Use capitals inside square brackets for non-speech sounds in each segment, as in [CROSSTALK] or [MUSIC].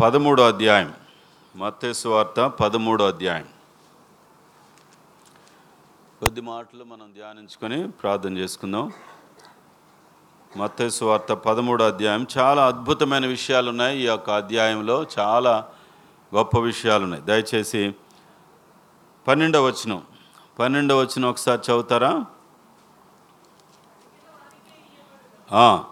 పదమూడో అధ్యాయం. మత్తేసు వార్త పదమూడో అధ్యాయం. కొద్ది మాటలు మనం ధ్యానించుకొని ప్రార్థన చేసుకుందాం. మత్తేసు వార్త పదమూడో అధ్యాయం చాలా అద్భుతమైన విషయాలు ఉన్నాయి ఈ యొక్క అధ్యాయంలో చాలా గొప్ప విషయాలు ఉన్నాయి దయచేసి పన్నెండవ వచనం. పన్నెండవ వచనం ఒకసారి చదువుతారా? ఆ.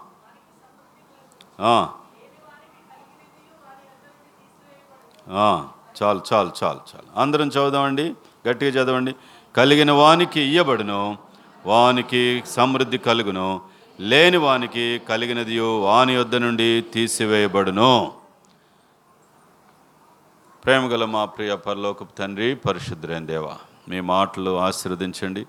చాలు చాలు చాలు చాలు. అందరం చదువుదామండి గట్టిగా చదవండి కలిగిన వానికి ఇయ్యబడును వానికి సమృద్ధి కలుగును. లేని వానికి కలిగినది వాని యొద్ద నుండి తీసివేయబడును. ప్రేమగల మా ప్రియ పరలోకపు తండ్రి పరిశుద్ధులైన దేవ మీ మాటలు ఆశీర్వదించండి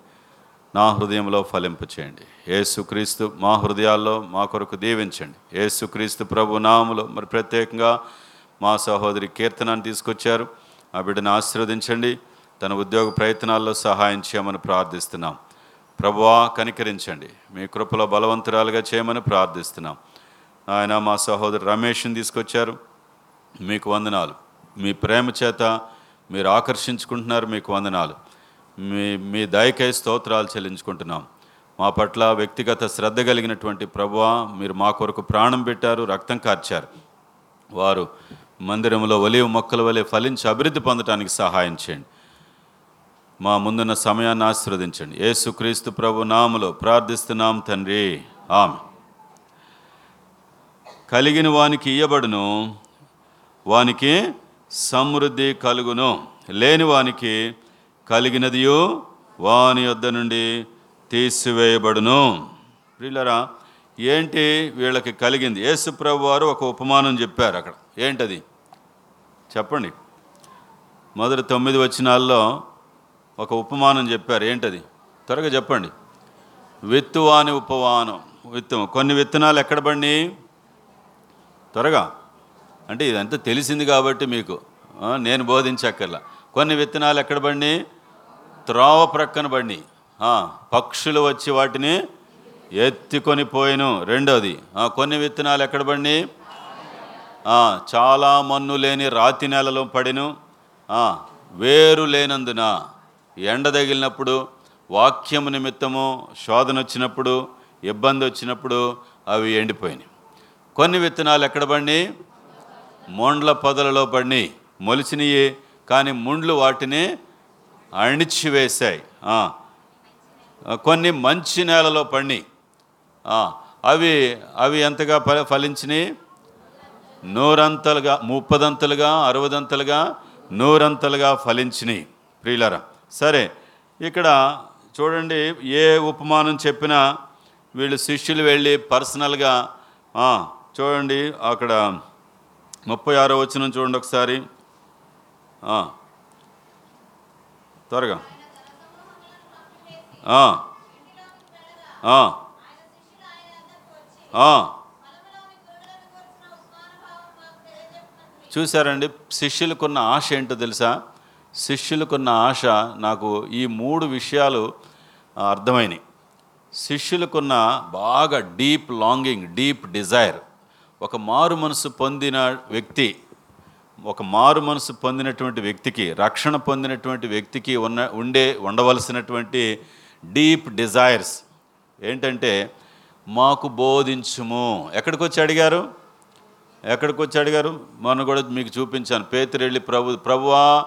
నా హృదయంలో ఫలింపు చేయండి. ఏసుక్రీస్తు మా హృదయాల్లో మా కొరకు దీవించండి. ఏసుక్రీస్తు ప్రభు నాములు మరి ప్రత్యేకంగా మా సహోదరి కీర్తనాన్ని తీసుకొచ్చారు. ఆ బిడ్డను ఆశీర్వదించండి. తన ఉద్యోగ ప్రయత్నాల్లో సహాయం చేయమని ప్రార్థిస్తున్నాం. ప్రభువా కనికరించండి. మీ కృపలో బలవంతురాలుగా చేయమని ప్రార్థిస్తున్నాం. ఆయన మా సహోదరు రమేష్ని తీసుకొచ్చారు. మీకు వందనాలు. మీ ప్రేమ చేత మీరు ఆకర్షించుకుంటున్నారు. మీకు వందనాలు. మీ మీ దయకై స్తోత్రాలు చెల్లించుకుంటున్నాం. మా పట్ల వ్యక్తిగత శ్రద్ధ కలిగినటువంటి ప్రభువ మీరు మా కొరకు ప్రాణం పెట్టారు రక్తం కార్చారు. వారు మందిరంలో ఒలివ మొక్కల వలె ఫలించి అభివృద్ధి పొందడానికి సహాయం చేయండి. మా ముందున్న సమయాన్ని ఆశీర్వదించండి. యేసుక్రీస్తు ప్రభు నాములో ప్రార్థిస్తున్నాం తండ్రి. ఆమె కలిగిన వానికి ఇయ్యబడును వానికి సమృద్ధి కలుగును. లేని వానికి కలిగినదియు వాని యొద్ద నుండి తీసివేయబడును. ప్రిల్లరా ఏంటి వీళ్ళకి కలిగింది? యేసుప్రభు వారు ఒక ఉపమానం చెప్పారు అక్కడ. ఏంటది? చెప్పండి. మొదటి తొమ్మిది వచనాల్లో ఒక ఉపమానం చెప్పారు. ఏంటది? త్వరగా చెప్పండి. విత్తువాని ఉపమానం విత్తు. కొన్ని విత్తనాలు ఎక్కడ పడినాయి త్వరగా. అంటే ఇదంతా తెలిసింది కాబట్టి మీకు. నేను బోధించక్కర్లా. కొన్ని విత్తనాలు ఎక్కడ పడినాయి త్రోవ ప్రక్కన పడినాయి పక్షులు వచ్చి వాటిని ఎత్తుకొని పోయిను. రెండోది కొన్ని విత్తనాలు ఎక్కడ పడినాయి చాలా మన్ను లేని రాతి నేలలో పడిను. వేరు లేనందున ఎండ తగిలినప్పుడు వాక్యము నిమిత్తము శోధన వచ్చినప్పుడు ఇబ్బంది వచ్చినప్పుడు అవి ఎండిపోయినాయి. కొన్ని విత్తనాలు ఎక్కడ పడినాయి మొండ్ల పొదలలో పడినాయి మొలిచినవి కానీ ముండ్లు వాటిని అణిచివేశాయి. కొన్ని మంచి నేలలో పడినాయి అవి అవి ఎంతగా ఫల ఫలించినాయి? నూరంతలుగా ముప్పదంతలుగా అరవదంతలుగా నూరంతలుగా ఫలించినాయి ప్రియులరా. సరే ఇక్కడ చూడండి ఏ ఉపమానం చెప్పినా వీళ్ళు శిష్యులు వెళ్ళి పర్సనల్గా చూడండి అక్కడ ముప్పై ఆరో వచ్చిన చూడండి ఒకసారి. త్వరగా. చూశారండి శిష్యులకున్న ఆశ ఏంటో తెలుసా? శిష్యులకున్న ఆశ నాకు ఈ మూడు విషయాలు ఆ, అర్థమైనాయి. శిష్యులకున్న బాగా డీప్ లాంగింగ్ డీప్ డిజైర్. ఒక మారు మనసు పొందిన వ్యక్తి ఒక మారు మనసు పొందినటువంటి వ్యక్తికి రక్షణ పొందినటువంటి వ్యక్తికి ఉన్న ఉండే ఉండవలసినటువంటి డీప్ డిజైర్స్ ఏంటంటే మాకు బోధించుము. ఎక్కడికి వచ్చి అడిగారు? ఎక్కడికి వచ్చి అడిగారు? మొన్న కూడా మీకు చూపించాను. పేతిరెళ్ళి ప్రభు ప్రభువా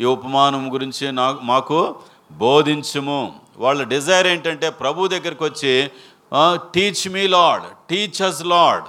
ఈ ఉపమానం గురించి నాకు మాకు బోధించుము. వాళ్ళ డిజైర్ ఏంటంటే ప్రభు దగ్గరికి వచ్చి teach me Lord teachers us Lord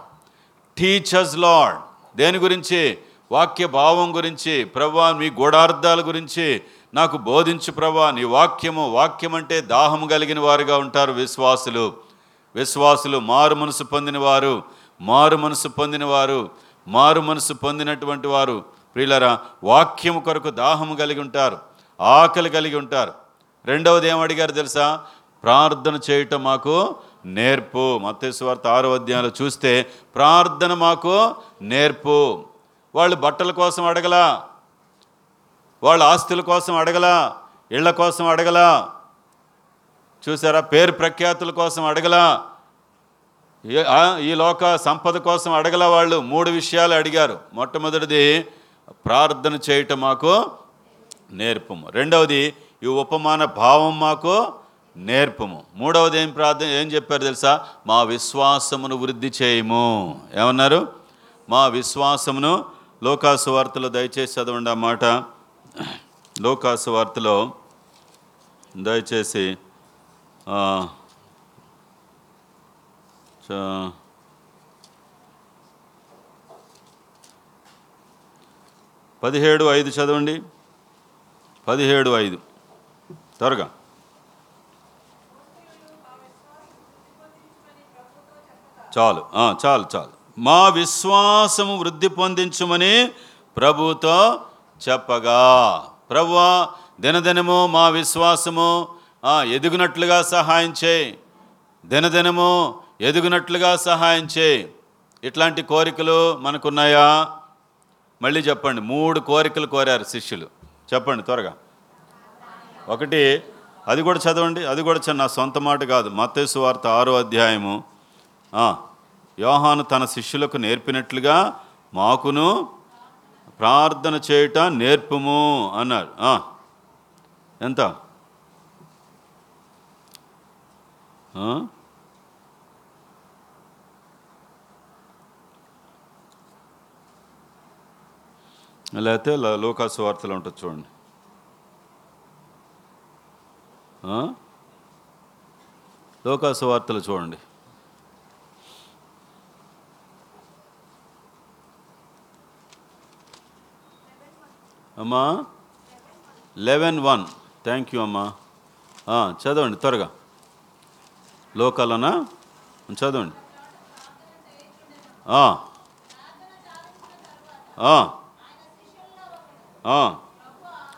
teach Lord దేని గురించి? వాక్య భావం గురించి. ప్రభా మీ గూఢార్థాల గురించి నాకు బోధించు ప్రభా నీ వాక్యము వాక్యం అంటే దాహం కలిగిన వారుగా ఉంటారు విశ్వాసులు. విశ్వాసులు మారు మనసు పొందినవారు మారు మనసు పొందినవారు మారు మనసు పొందినటువంటి వారు ప్రియులరా వాక్యం కొరకు దాహము కలిగి ఉంటారు ఆకలి కలిగి ఉంటారు. రెండవది ఏం అడిగారు తెలుసా? ప్రార్థన చేయటం మాకు నేర్పు. మత్తేశ్వార్త ఆరో అధ్యాయంలో చూస్తే ప్రార్థన మాకు నేర్పు. వాళ్ళు బట్టల కోసం అడగలా వాళ్ళ ఆస్తుల కోసం అడగలా ఇళ్ళ కోసం అడగలా చూసారా? పేరు ప్రఖ్యాతుల కోసం అడగలా. ఈ లోక సంపద కోసం అడగల వాళ్ళు. మూడు విషయాలు అడిగారు. మొట్టమొదటిది ప్రార్థన చేయటం మాకు నేర్పము. రెండవది ఈ ఉపమాన భావం మాకు నేర్పము. మూడవది ఏం ప్రార్థన ఏం చెప్పారు తెలుసా? మా విశ్వాసమును వృద్ధి చేయము. ఏమన్నారు? మా విశ్వాసమును లోకాసు వార్తలో దయచేసి చదవండి ఆ మాట. లోకాసు వార్తలో దయచేసి 자, పదిహేడు ఐదు చదవండి. పదిహేడు ఐదు. త్వరగా. చాలు. చాలు చాలు. మా విశ్వాసము వృద్ధి పొందించమని ప్రభుతో చెప్పగా. ప్రభువా దినదినము మా విశ్వాసము ఎదుగునట్లుగా సహాయం చేయి. దినదినము ఎదుగునట్లుగా సహాయం చేయి. ఇట్లాంటి కోరికలు మనకున్నాయా? మళ్ళీ చెప్పండి. మూడు కోరికలు కోరారు శిష్యులు. చెప్పండి త్వరగా. ఒకటి అది కూడా చదవండి అది కూడా చిన్న నా సొంత మాట కాదు. మత్తేసు వార్త ఆరో అధ్యాయము. యోహాను తన శిష్యులకు నేర్పినట్లుగా మాకును ప్రార్థన చేయట నేర్పుము అన్నారు. ఎంత ఆ? లేకపోతే లోకాసు వార్తలు ఉంటుంది చూడండి. లోకాసు వార్తలు చూడండి. అమ్మా? Eleven one. థ్యాంక్ యూ అమ్మా చదవండి త్వరగా. లోకాలనా? చదవండి.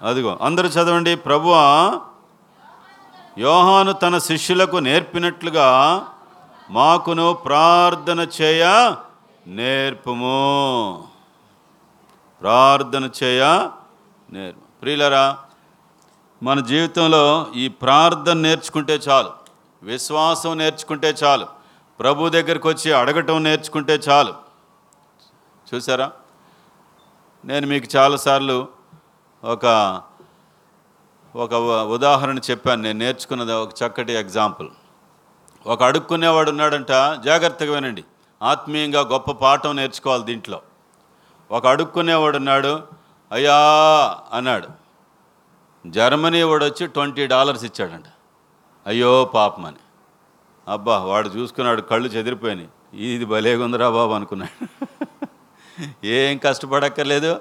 అదిగో అందరూ చదవండి. ప్రభువా యోహాను తన శిష్యులకు నేర్పినట్లుగా మాకును ప్రార్థన చేయ నేర్పుము. ప్రార్థన చేయ నేర్పు. ప్రియులరా మన జీవితంలో ఈ ప్రార్థన నేర్చుకుంటే చాలు. విశ్వాసం నేర్చుకుంటే చాలు. ప్రభు దగ్గరికి వచ్చి అడగటం నేర్చుకుంటే చాలు. చూసారా? నేను మీకు చాలాసార్లు ఒక ఒక ఉదాహరణ చెప్పాను. నేను నేర్చుకున్నది ఒక చక్కటి ఎగ్జాంపుల్. ఒక అడుక్కునేవాడు ఉన్నాడంట జాగ్రత్తగా వినండి. ఆత్మీయంగా గొప్ప పాఠం నేర్చుకోవాలి దీంట్లో. ఒక అడుక్కునేవాడు ఉన్నాడు అయ్యా అన్నాడు. జర్మనీ వాడు వచ్చి ట్వంటీ డాలర్స్ ఇచ్చాడంట. అయ్యో పాపం అని. అబ్బా వాడు చూసుకున్నాడు కళ్ళు చెదిరిపోయినాయి. ఇది భలేగుందిరా బాబు అనుకున్నాడు. ఏం కష్టపడక్కర్లేదు.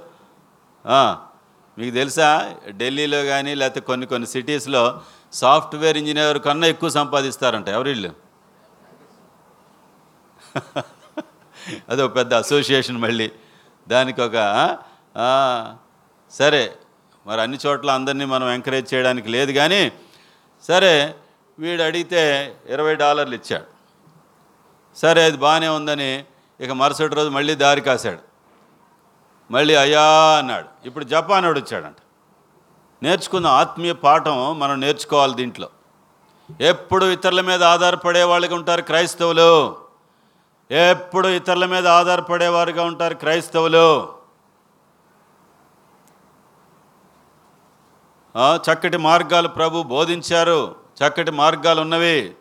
మీకు తెలుసా ఢిల్లీలో కానీ లేకపోతే కొన్ని కొన్ని సిటీస్లో సాఫ్ట్వేర్ ఇంజనీర్ కన్నా ఎక్కువ సంపాదిస్తారంట. ఎవరు అదో పెద్ద అసోసియేషన్ మళ్ళీ. దానికి ఒక సరే మరి అన్ని చోట్ల అందరినీ మనం ఎంకరేజ్ చేయడానికి లేదు కానీ సరే వీడు అడిగితే ఇరవై డాలర్లు ఇచ్చాడు. సరే అది బాగానే ఉందని ఇక మరుసటి రోజు మళ్ళీ దారి కాశాడు. మళ్ళీ అయ్యా అన్నాడు. ఇప్పుడు జపాన్ వాడు వచ్చాడంట. నేర్చుకున్న ఆత్మీయ పాఠం మనం నేర్చుకోవాలి దీంట్లో. ఎప్పుడు ఇతరుల మీద ఆధారపడే వాళ్ళుగా ఉంటారు క్రైస్తవులు. ఎప్పుడు ఇతరుల మీద ఆధారపడేవారుగా ఉంటారు క్రైస్తవులు. చక్కటి మార్గాలు ప్రభు బోధించారు. చక్కటి మార్గాలు ఉన్నవి.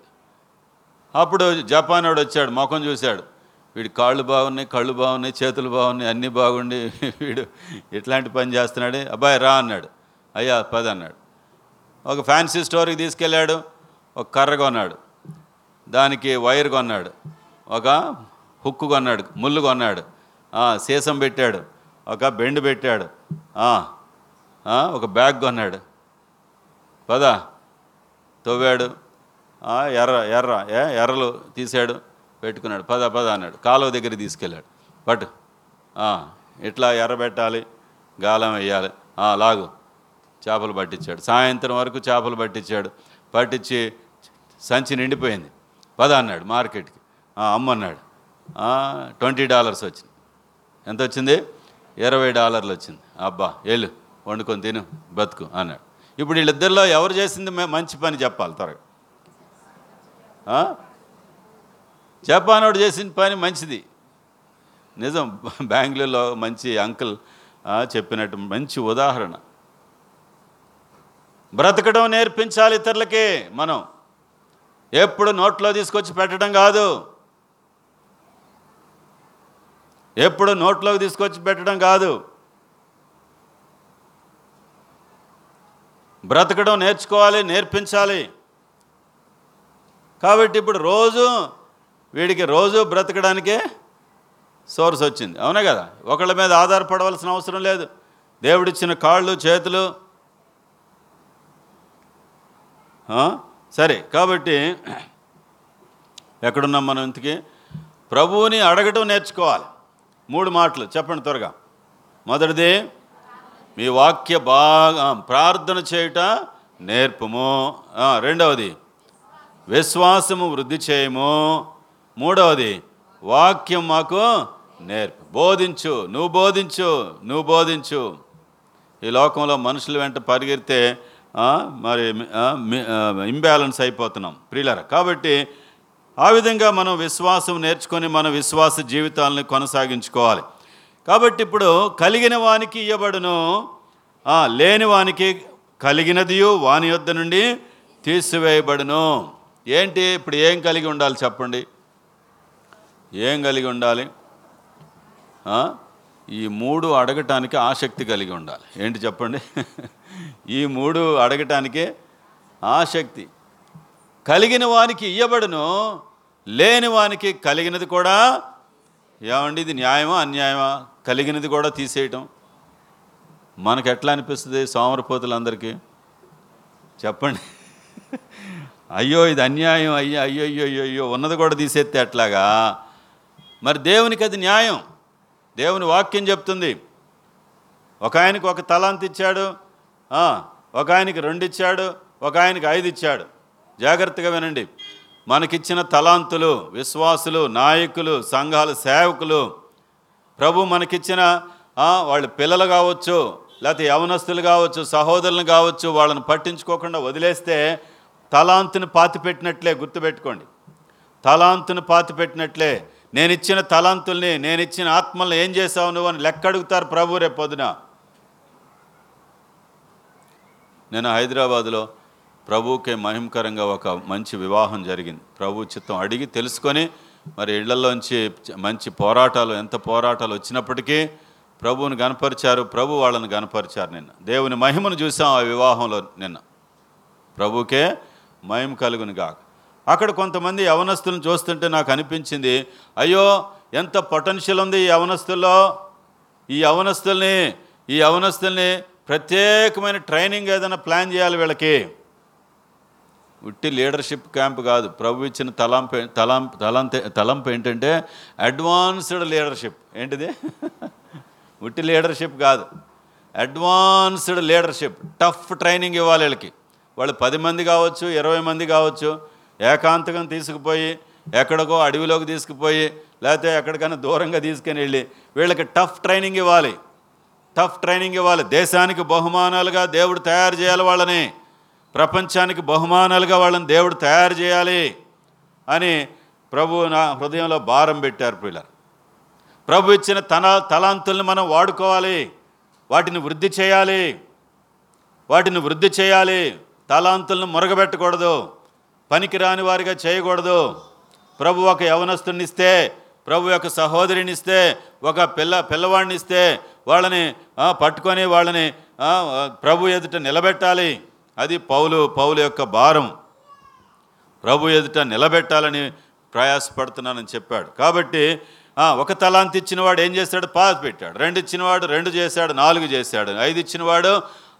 అప్పుడు జపాన్ వాడు వచ్చాడు ముఖం చూశాడు. వీడి కాళ్ళు బాగున్నాయి కళ్ళు బాగున్నాయి చేతులు బాగున్నాయి అన్నీ బాగుండి వీడు ఇట్లాంటి పని చేస్తున్నాడు? అబ్బాయి రా అన్నాడు. అయ్యా పద అన్నాడు. ఒక ఫ్యాన్సీ స్టోర్కి తీసుకెళ్ళాడు ఒక కర్ర కొన్నాడు. దానికి వైర్ కొన్నాడు ఒక హుక్కు కొన్నాడు ముళ్ళు కొన్నాడు. సీసం పెట్టాడు ఒక బెండ్ పెట్టాడు. ఒక బ్యాగ్ కొన్నాడు. పదా. తవ్వాడు ఎర్ర ఎర్ర ఏ ఎర్రలు తీసాడు పెట్టుకున్నాడు పద పద అన్నాడు కాలువ దగ్గర తీసుకెళ్ళాడు. పట్టు ఇట్లా ఎర్ర పెట్టాలి గాలం వేయాలి లాగు చేపలు పట్టించాడు. సాయంత్రం వరకు చేపలు పట్టించాడు పట్టించి సంచి నిండిపోయింది. పద అన్నాడు మార్కెట్కి అమ్మన్నాడు ట్వంటీ డాలర్స్ వచ్చింది. ఎంత వచ్చింది ఇరవై డాలర్లు వచ్చింది. అబ్బా వెళ్ళు వండుకొని తిను బతుకు అన్నాడు. ఇప్పుడు వీళ్ళిద్దరిలో ఎవరు చేసింది మంచి పని చెప్పాలి త్వరగా. జపానోడు చేసిన పని మంచిది. నిజం బెంగళూరులో మంచి అంకుల్ చెప్పినట్టు మంచి ఉదాహరణ. బ్రతకడం నేర్పించాలి ఇతరులకి మనం. ఎప్పుడు నోట్లో తీసుకొచ్చి పెట్టడం కాదు. ఎప్పుడు నోట్లోకి తీసుకొచ్చి పెట్టడం కాదు. బ్రతకడం నేర్చుకోవాలి నేర్పించాలి. కాబట్టి ఇప్పుడు రోజు వీడికి రోజు బ్రతకడానికే సోర్స్ వచ్చింది. అవునా కదా? ఒకళ్ళ మీద ఆధారపడవలసిన అవసరం లేదు. దేవుడిచ్చిన కాళ్ళు చేతులు. సరే కాబట్టి ఎక్కడున్నాం మనం ఇంతకీ? ప్రభువుని అడగటం నేర్చుకోవాలి. మూడు మాటలు చెప్పండి త్వరగా. మొదటిది మీ వాక్య బాగా ప్రార్థన చేయుట నేర్పము. రెండవది విశ్వాసము వృద్ధి చేయము. మూడవది వాక్యం మాకు నేర్పు బోధించు నువ్వు బోధించు నువ్వు బోధించు. ఈ లోకంలో మనుషుల వెంట పరిగెడితే మరి ఇంబ్యాలెన్స్ అయిపోతున్నాం ప్రియులరా. కాబట్టి ఆ విధంగా మనం విశ్వాసం నేర్చుకొని మన విశ్వాస జీవితాలను కొనసాగించుకోవాలి. కాబట్టి ఇప్పుడు కలిగిన వానికి ఇవ్వబడును లేని వానికి కలిగినదియు వాని యొద్ద నుండి తీసివేయబడును. ఏంటి? ఇప్పుడు ఏం కలిగి ఉండాలి చెప్పండి? ఏం కలిగి ఉండాలి? ఈ మూడు అడగటానికి ఆసక్తి కలిగి ఉండాలి. ఏంటి చెప్పండి? ఈ మూడు అడగటానికి ఆసక్తి. కలిగిన వానికి ఇయ్యబడును లేని వానికి కలిగినది కూడా ఏమండి? ఇది న్యాయమా అన్యాయమా? కలిగినది కూడా తీసేయటం. మనకు ఎట్లా అనిపిస్తుంది సోమరపోతులందరికీ? చెప్పండి. అయ్యో ఇది అన్యాయం. అయ్యో అయ్యో అయ్యో అయ్యో అయ్యో ఉన్నది కూడా తీసేస్తే ఎట్లాగా? మరి దేవునికి అది న్యాయం. దేవుని వాక్యం చెప్తుంది. ఒక ఆయనకు ఒక తలాంతి ఇచ్చాడు. ఒక ఆయనకి రెండు ఇచ్చాడు. ఒక ఆయనకి ఐదు ఇచ్చాడు. జాగ్రత్తగా వినండి. మనకిచ్చిన తలాంతులు విశ్వాసులు నాయకులు సంఘాల సేవకులు ప్రభు మనకిచ్చిన వాళ్ళ పిల్లలు కావచ్చు లేకపోతే యవనస్తులు కావచ్చు సహోదరులు కావచ్చు వాళ్ళని పట్టించుకోకుండా వదిలేస్తే తలాంతుని పాతి పెట్టినట్లే గుర్తుపెట్టుకోండి. తలాంతుని పాతి పెట్టినట్లే నేను ఇచ్చిన తలాంతుల్ని నేను ఇచ్చిన ఆత్మల్ని ఏం చేసావు నువ్వు అని లెక్క అడుగుతారు ప్రభు రేపొద్దున నేను హైదరాబాద్లో ప్రభుకే మహిమకరంగా ఒక మంచి వివాహం జరిగింది. ప్రభు చిత్తం అడిగి తెలుసుకొని మరి ఇళ్ళలోంచి మంచి పోరాటాలు ఎంత పోరాటాలు వచ్చినప్పటికీ ప్రభువుని గనపరిచారు ప్రభు వాళ్ళని గనపరిచారు నిన్న. దేవుని మహిమను చూసాం ఆ వివాహంలో నిన్న. ప్రభుకే మహిమ కలుగుని గాక. అక్కడ కొంతమంది యవనస్తులను చూస్తుంటే నాకు అనిపించింది అయ్యో ఎంత పొటెన్షియల్ ఉంది ఈ యవనస్తుల్లో. ఈ యవనస్తుల్ని ఈ యవనస్తుల్ని ప్రత్యేకమైన ట్రైనింగ్ ఏదైనా ప్లాన్ చేయాలి వీళ్ళకి. ఉట్టి లీడర్షిప్ క్యాంప్ కాదు. ప్రభు ఇచ్చిన తలంపు తలంపు తలంత తలంపు ఏంటంటే అడ్వాన్స్డ్ లీడర్షిప్. ఏంటిది? [LAUGHS] ఉట్టి లీడర్షిప్ కాదు. Advanced leadership. టఫ్ ట్రైనింగ్ ఇవ్వాలి వీళ్ళకి. వాళ్ళు పది మంది కావచ్చు ఇరవై మంది కావచ్చు ఏకాంతకం తీసుకుపోయి ఎక్కడికో అడవిలోకి తీసుకుపోయి లేకపోతే ఎక్కడికైనా దూరంగా తీసుకుని వెళ్ళి వీళ్ళకి టఫ్ ట్రైనింగ్ ఇవ్వాలి. టఫ్ ట్రైనింగ్ ఇవ్వాలి. దేశానికి బహుమానాలుగా దేవుడు తయారు చేయాలి వాళ్ళని. ప్రపంచానికి బహుమానాలుగా వాళ్ళని దేవుడు తయారు చేయాలి అని ప్రభు నా హృదయంలో భారం పెట్టారు పిల్లలు. ప్రభు ఇచ్చిన తన తలాంతుల్ని మనం వాడుకోవాలి వాటిని వృద్ధి చేయాలి వాటిని వృద్ధి చేయాలి తలాంతులను మురగబెట్టకూడదు పనికిరాని వారిగా చేయకూడదు. ప్రభు ఒక యవనస్తుని ఇస్తే ప్రభు యొక్క సహోదరిని ఇస్తే ఒక పిల్ల పిల్లవాడిని ఇస్తే వాళ్ళని పట్టుకొని వాళ్ళని ప్రభు ఎదుట నిలబెట్టాలి. అది పౌలు పౌలు యొక్క భారం. ప్రభు ఎదుట నిలబెట్టాలని ప్రయాసపడుతున్నానని చెప్పాడు. కాబట్టి ఒక తలాంతి ఇచ్చినవాడు ఏం చేశాడు? పాత పెట్టాడు. రెండు ఇచ్చినవాడు రెండు చేశాడు నాలుగు చేశాడు. ఐదు ఇచ్చినవాడు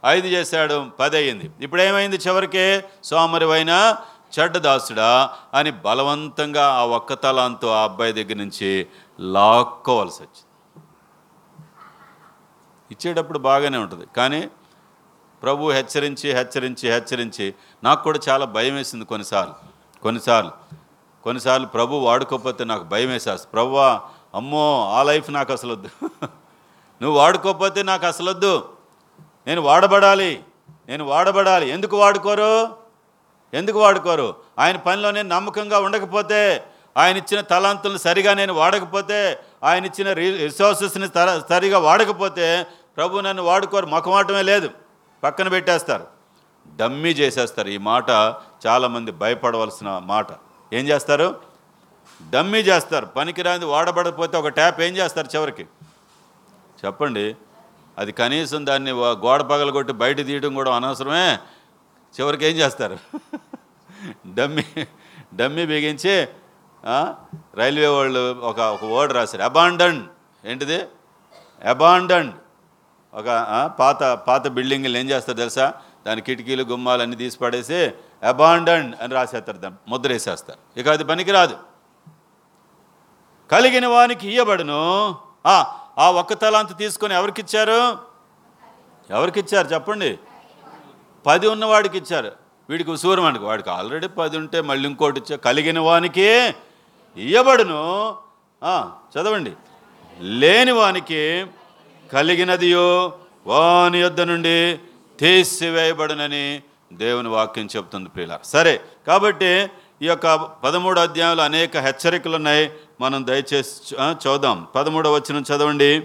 ఐదు చేశాడు పది అయింది ఇప్పుడు ఏమైంది చివరికి? సోమరివైన చెడ్డదాసుడా అని బలవంతంగా ఆ ఒక్క తలాంతో ఆ అబ్బాయి దగ్గర నుంచి లాక్కోవాల్సి వచ్చింది. ఇచ్చేటప్పుడు బాగానే ఉంటుంది. కానీ ప్రభు హెచ్చరించి హెచ్చరించి హెచ్చరించి నాకు కూడా చాలా భయం వేసింది కొన్నిసార్లు. కొన్నిసార్లు. కొన్నిసార్లు ప్రభు వాడుకోకపోతే నాకు భయం వేసేస్తుంది. ప్రభువా అమ్మో ఆ లైఫ్ నాకు అసలు వద్దు నువ్వు వాడుకోకపోతే నాకు అసలు వద్దు నేను వాడబడాలి. నేను వాడబడాలి. ఎందుకు వాడుకోరు? ఎందుకు వాడుకోరు? ఆయన పనిలో నేను నమ్మకంగా ఉండకపోతే ఆయన ఇచ్చిన తలాంతులను సరిగా నేను వాడకపోతే ఆయన ఇచ్చిన రి- రిసోర్సెస్ని తర- సరిగా వాడకపోతే ప్రభు నన్ను వాడుకోరు. మొఖమాటమే లేదు. పక్కన పెట్టేస్తారు. డమ్మీ చేసేస్తారు. ఈ మాట చాలామంది భయపడవలసిన మాట. ఏం చేస్తారు? డమ్మీ చేస్తారు. పనికిరాని వాడబడకపోతే ఒక ట్యాప్ ఏం చేస్తారు చివరికి? చెప్పండి. అది కనీసం దాన్ని గోడ గోడ పగలగొట్టి బయట తీయడం కూడా అనవసరమే. చివరికి ఏం చేస్తారు? [LAUGHS] డమ్మీ డమ్మీ బిగించి రైల్వే వాళ్ళు ఒక ఒక వర్డ్ రాశారు. అబాండన్. ఏంటిది? అబాండన్. ఒక పాత పాత బిల్డింగ్లు ఏం చేస్తారు తెలుసా? దాని కిటికీలు గుమ్మాలు అన్నీ తీసి పడేసి అబాండన్ అని రాసేస్తారు దాన్ని ముద్ర వేసేస్తారు ఇక అది పనికిరాదు. కలిగిన వానికి ఇయ్యబడును. ఆ, ఒక్క తలాంత తీసుకొని ఎవరికి ఇచ్చారు చెప్పండి? పది ఉన్నవాడికి ఇచ్చారు. వీడికి ఉసూరం వాడికి ఆల్రెడీ పది ఉంటే మళ్ళీ ఇంకోటి ఇచ్చా కలిగిన వానికి ఇయ్యబడును. చదవండి. లేని వానికి కలిగినదియో వాని యొద్ద నుండి తీసివేయబడనని దేవుని వాక్యం చెప్తుంది ప్రియుల సరే కాబట్టి ఈ యొక్క పదమూడు అధ్యాయంలో అనేక హెచ్చరికలు ఉన్నాయి. మనం దయచేసి చూద్దాం పదమూడవ వచ్చిన చదవండి.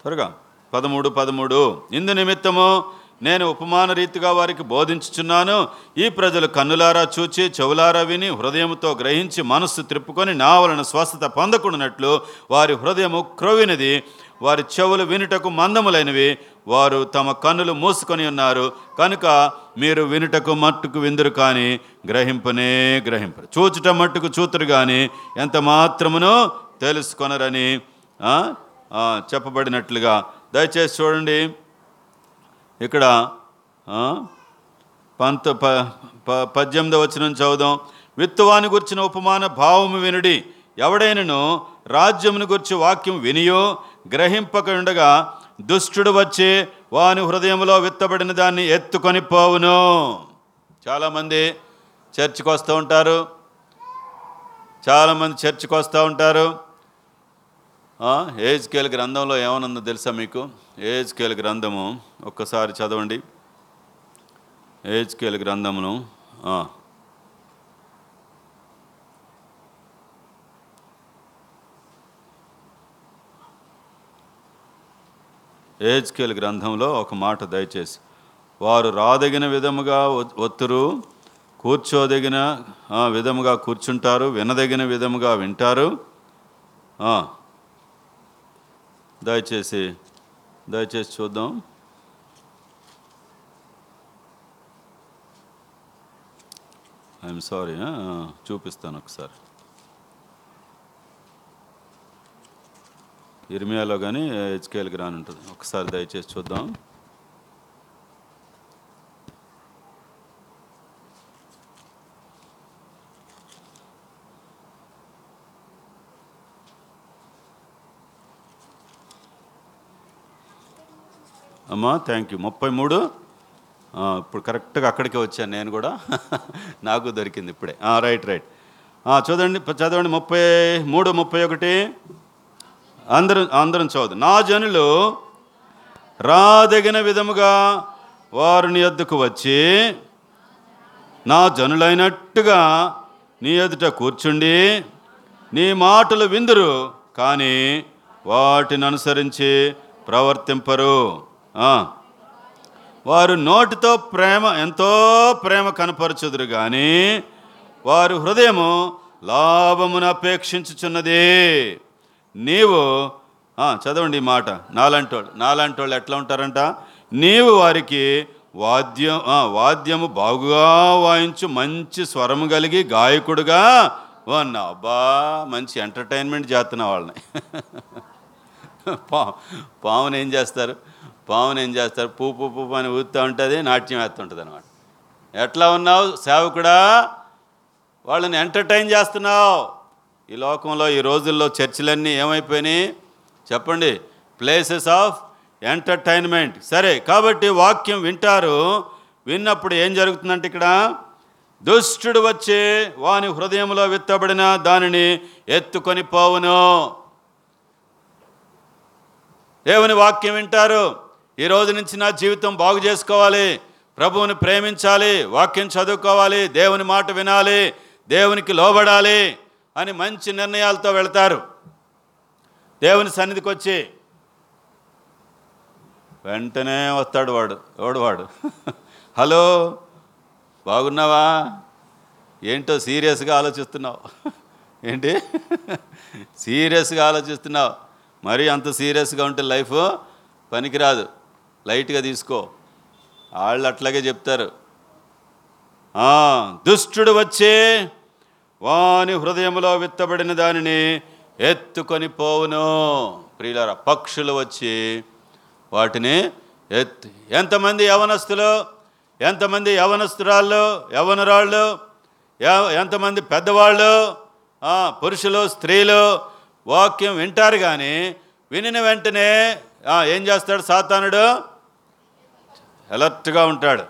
త్వరగా. పదమూడు పదమూడు. ఇందు నిమిత్తము నేను ఉపమాన రీతిగా వారికి బోధించుచున్నాను. ఈ ప్రజలు కన్నులారా చూచి చెవులారా విని హృదయంతో గ్రహించి మనస్సు త్రిప్పుకొని నా వలన స్వస్థత పొందకున్నట్లు వారి హృదయము క్రొవినది. వారి చెవులు వినుటకు మందములైనవి. వారు తమ కన్నులు మూసుకొని ఉన్నారు. కనుక మీరు వినుటకు మట్టుకు విందురు కానీ గ్రహింపనే గ్రహింపరు. చూచుట మట్టుకు చూతురు కానీ ఎంత మాత్రమునో తెలుసుకొనరని చెప్పబడినట్లుగా. దయచేసి చూడండి. ఇక్కడ పంత ప పద్దెనిమిదవ వచనం చదువుదాం. విత్తువాని గుర్చిన ఉపమాన భావము వినుడి ఎవడైనను రాజ్యమును గురించి వాక్యం వినియో గ్రహింపకుండగా దుష్టుడు వచ్చి వాని హృదయంలో విత్తబడిన దాన్ని ఎత్తుకొని పోవును. చాలామంది చర్చికి వస్తూ ఉంటారు. చాలామంది చర్చికి వస్తూ ఉంటారు. ఏజ్కేల్ గ్రంథంలో ఏమనుందో తెలుసా మీకు? ఏజ్కేల్ గ్రంథము ఒక్కసారి చదవండి. ఏజ్కేల్ గ్రంథమును ఏజ్కేల్ గ్రంథంలో ఒక మాట దయచేసి వారు రాదగిన విధముగా ఒత్తురు కూర్చోదగిన విధముగా కూర్చుంటారు వినదగిన విధముగా వింటారు దయచేసి దయచేసి చూద్దాం. ఐఎమ్ సారీ చూపిస్తాను ఒకసారి. ఇర్మియాలో కానీ హెచ్కేఎల్కి రానుంటుంది. ఒకసారి దయచేసి చూద్దాం. అమ్మా థ్యాంక్ యూ ముప్పై మూడు? ఇప్పుడు కరెక్ట్గా అక్కడికే వచ్చాను నేను కూడా. [LAUGHS] నాకు దొరికింది ఇప్పుడే. రైట్ రైట్ ఆ, చూడండి చదవండి ముప్పై మూడు ముప్పై ఒకటి. అందరం అందరం చదువు. నా జనులు రాదగిన విధముగా వారిని ఎద్దుకు వచ్చి నా జనులైనట్టుగా నీ ఎదుట కూర్చుండి నీ మాటలు విందురు కానీ వాటిని అనుసరించి ప్రవర్తింపరు. వారు నోటితో ప్రేమ ఎంతో ప్రేమ కనపరచుదురు కానీ వారు హృదయము లాభమును అపేక్షించుచున్నది. నీవు చదవండి ఈ మాట. నాలాంటి వాళ్ళు ఎట్లా ఉంటారంట? నీవు వారికి వాద్యం వాద్యము బాగుగా వాయించు మంచి స్వరము కలిగి గాయకుడుగా అన్నా అబ్బా మంచి ఎంటర్టైన్మెంట్ చేస్తున్న వాళ్ళని. [LAUGHS] పా పామును ఏం చేస్తారు? పాముని ఏం చేస్తారు? పూ పూ పూ అని ఊరుతూ ఉంటుంది నాట్యం వేస్తుంటుంది అనమాట ఎట్లా ఉన్నావు? సేవకుడా వాళ్ళని ఎంటర్టైన్ చేస్తున్నావు. ఈ లోకంలో ఈ రోజుల్లో చర్చిలన్నీ ఏమైపోయినాయి? చెప్పండి. ప్లేసెస్ ఆఫ్ ఎంటర్టైన్మెంట్ సరే కాబట్టి వాక్యం వింటారు. విన్నప్పుడు ఏం జరుగుతుందంటే ఇక్కడ దుష్టుడు వచ్చి వాని హృదయంలో విత్తబడిన దానిని ఎత్తుకొని పోవును. దేవుని వాక్యం వింటారు. ఈ రోజు నుంచి నా జీవితం బాగు చేసుకోవాలి. ప్రభువుని ప్రేమించాలి వాక్యం చదువుకోవాలి దేవుని మాట వినాలి దేవునికి లోబడాలి అని మంచి నిర్ణయాలతో వెళ్తారు. దేవుని సన్నిధికి వచ్చి వెంటనే వస్తాడు వాడు ఎవడు వాడు? [LAUGHS] హలో బాగున్నావా? ఏంటో సీరియస్గా ఆలోచిస్తున్నావు. [LAUGHS] ఏంటి? [LAUGHS] సీరియస్గా ఆలోచిస్తున్నావు. మరీ అంత సీరియస్గా ఉంటే లైఫ్ పనికిరాదు. లైట్గా తీసుకో. వాళ్ళు అట్లాగే చెప్తారు. దుష్టుడు వచ్చే వాని హృదయంలో విత్తబడిన దానిని ఎత్తుకొని పోవును. ప్రియులారా పక్షులు వచ్చి వాటిని ఎత్తు. ఎంతమంది యవనస్తులు ఎంతమంది యవనస్తురాళ్ళు యవనరాళ్ళు ఎంతమంది పెద్దవాళ్ళు పురుషులు స్త్రీలు వాక్యం వింటారు కానీ వినిన వెంటనే ఏం చేస్తాడు సాతానుడు? అలర్ట్గా ఉంటాడు.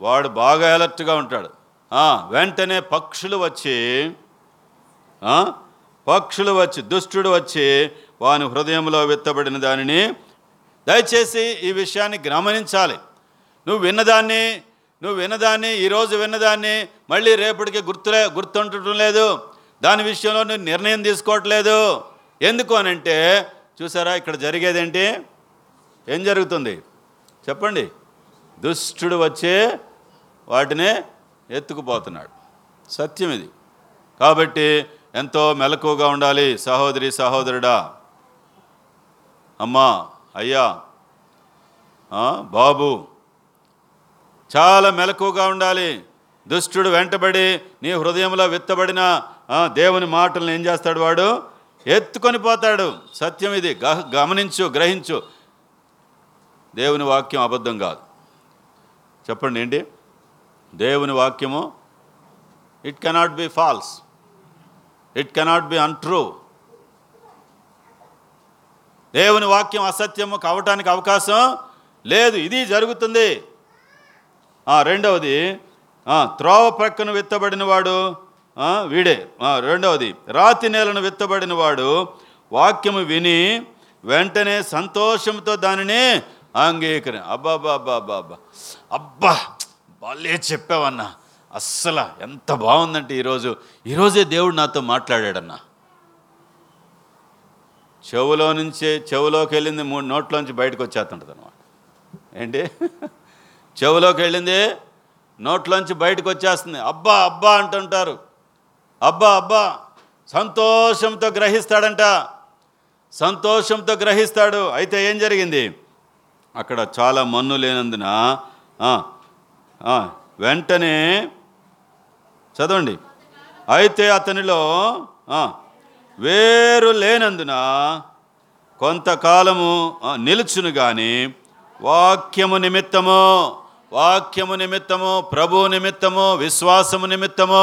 వాడు బాగా అలర్ట్గా ఉంటాడు. వెంటనే పక్షులు వచ్చి పక్షులు వచ్చి దుష్టుడు వచ్చి వాని హృదయంలో విత్తబడిన దానిని దయచేసి ఈ విషయాన్ని గమనించాలి. నువ్వు విన్నదాన్ని నువ్వు విన్నదాన్ని ఈరోజు విన్నదాన్ని మళ్ళీ రేపటికి గుర్తులే గుర్తుండటం లేదు. దాని విషయంలో నువ్వు నిర్ణయం తీసుకోవట్లేదు. ఎందుకు అనంటే చూసారా ఇక్కడ జరిగేదేంటి? ఏం జరుగుతుంది? చెప్పండి. దుష్టుడు వచ్చే వాటిని ఎత్తుకుపోతున్నాడు. సత్యం ఇది. కాబట్టి ఎంతో మెలకువగా ఉండాలి. సహోదరి సహోదరుడా. అమ్మా అయ్యా బాబు. చాలా మెలకువగా ఉండాలి. దుష్టుడు వెంటబడి నీ హృదయంలో విత్తబడిన దేవుని మాటలను ఏం చేస్తాడు వాడు? ఎత్తుకొని పోతాడు. సత్యం ఇది. గ- గమనించు గ్రహించు. దేవుని వాక్యం అబద్ధం కాదు. చెప్పండి ఏంటి? దేవుని వాక్యము it cannot be false it cannot be untrue దేవుని వాక్యం అసత్యము కావటానికి అవకాశం లేదు. ఇది జరుగుతుంది. రెండవది త్రోవ ప్రక్కన విత్తబడిన వాడు వీడే. రెండవది రాతి నేలను విత్తబడిన వాడు వాక్యము విని వెంటనే సంతోషంతో దానిని అంగీకరి అబ్బా అబ్బా అబ్బా అబ్బా బాలే భలే చెప్పావన్నా. అస్సలు ఎంత బాగుందంటే ఈరోజు. ఈరోజే దేవుడు నాతో మాట్లాడాడన్నా. చెవులో నుంచి చెవులోకి వెళ్ళింది మూడు నోట్లోంచి బయటకు వచ్చేస్తుంటుంది అనమాట ఏంటి? చెవులోకి వెళ్ళింది నోట్లోంచి బయటకు వచ్చేస్తుంది. అబ్బా అబ్బా అంటుంటారు. అబ్బా అబ్బా సంతోషంతో గ్రహిస్తాడంట. సంతోషంతో గ్రహిస్తాడు. అయితే ఏం జరిగింది? అక్కడ చాలా మన్ను లేనందున వెంటనే చదవండి. అయితే అతనిలో వేరు లేనందున కొంతకాలము నిలుచును కానీ వాక్యము నిమిత్తము వాక్యము నిమిత్తము ప్రభు నిమిత్తము విశ్వాసము నిమిత్తము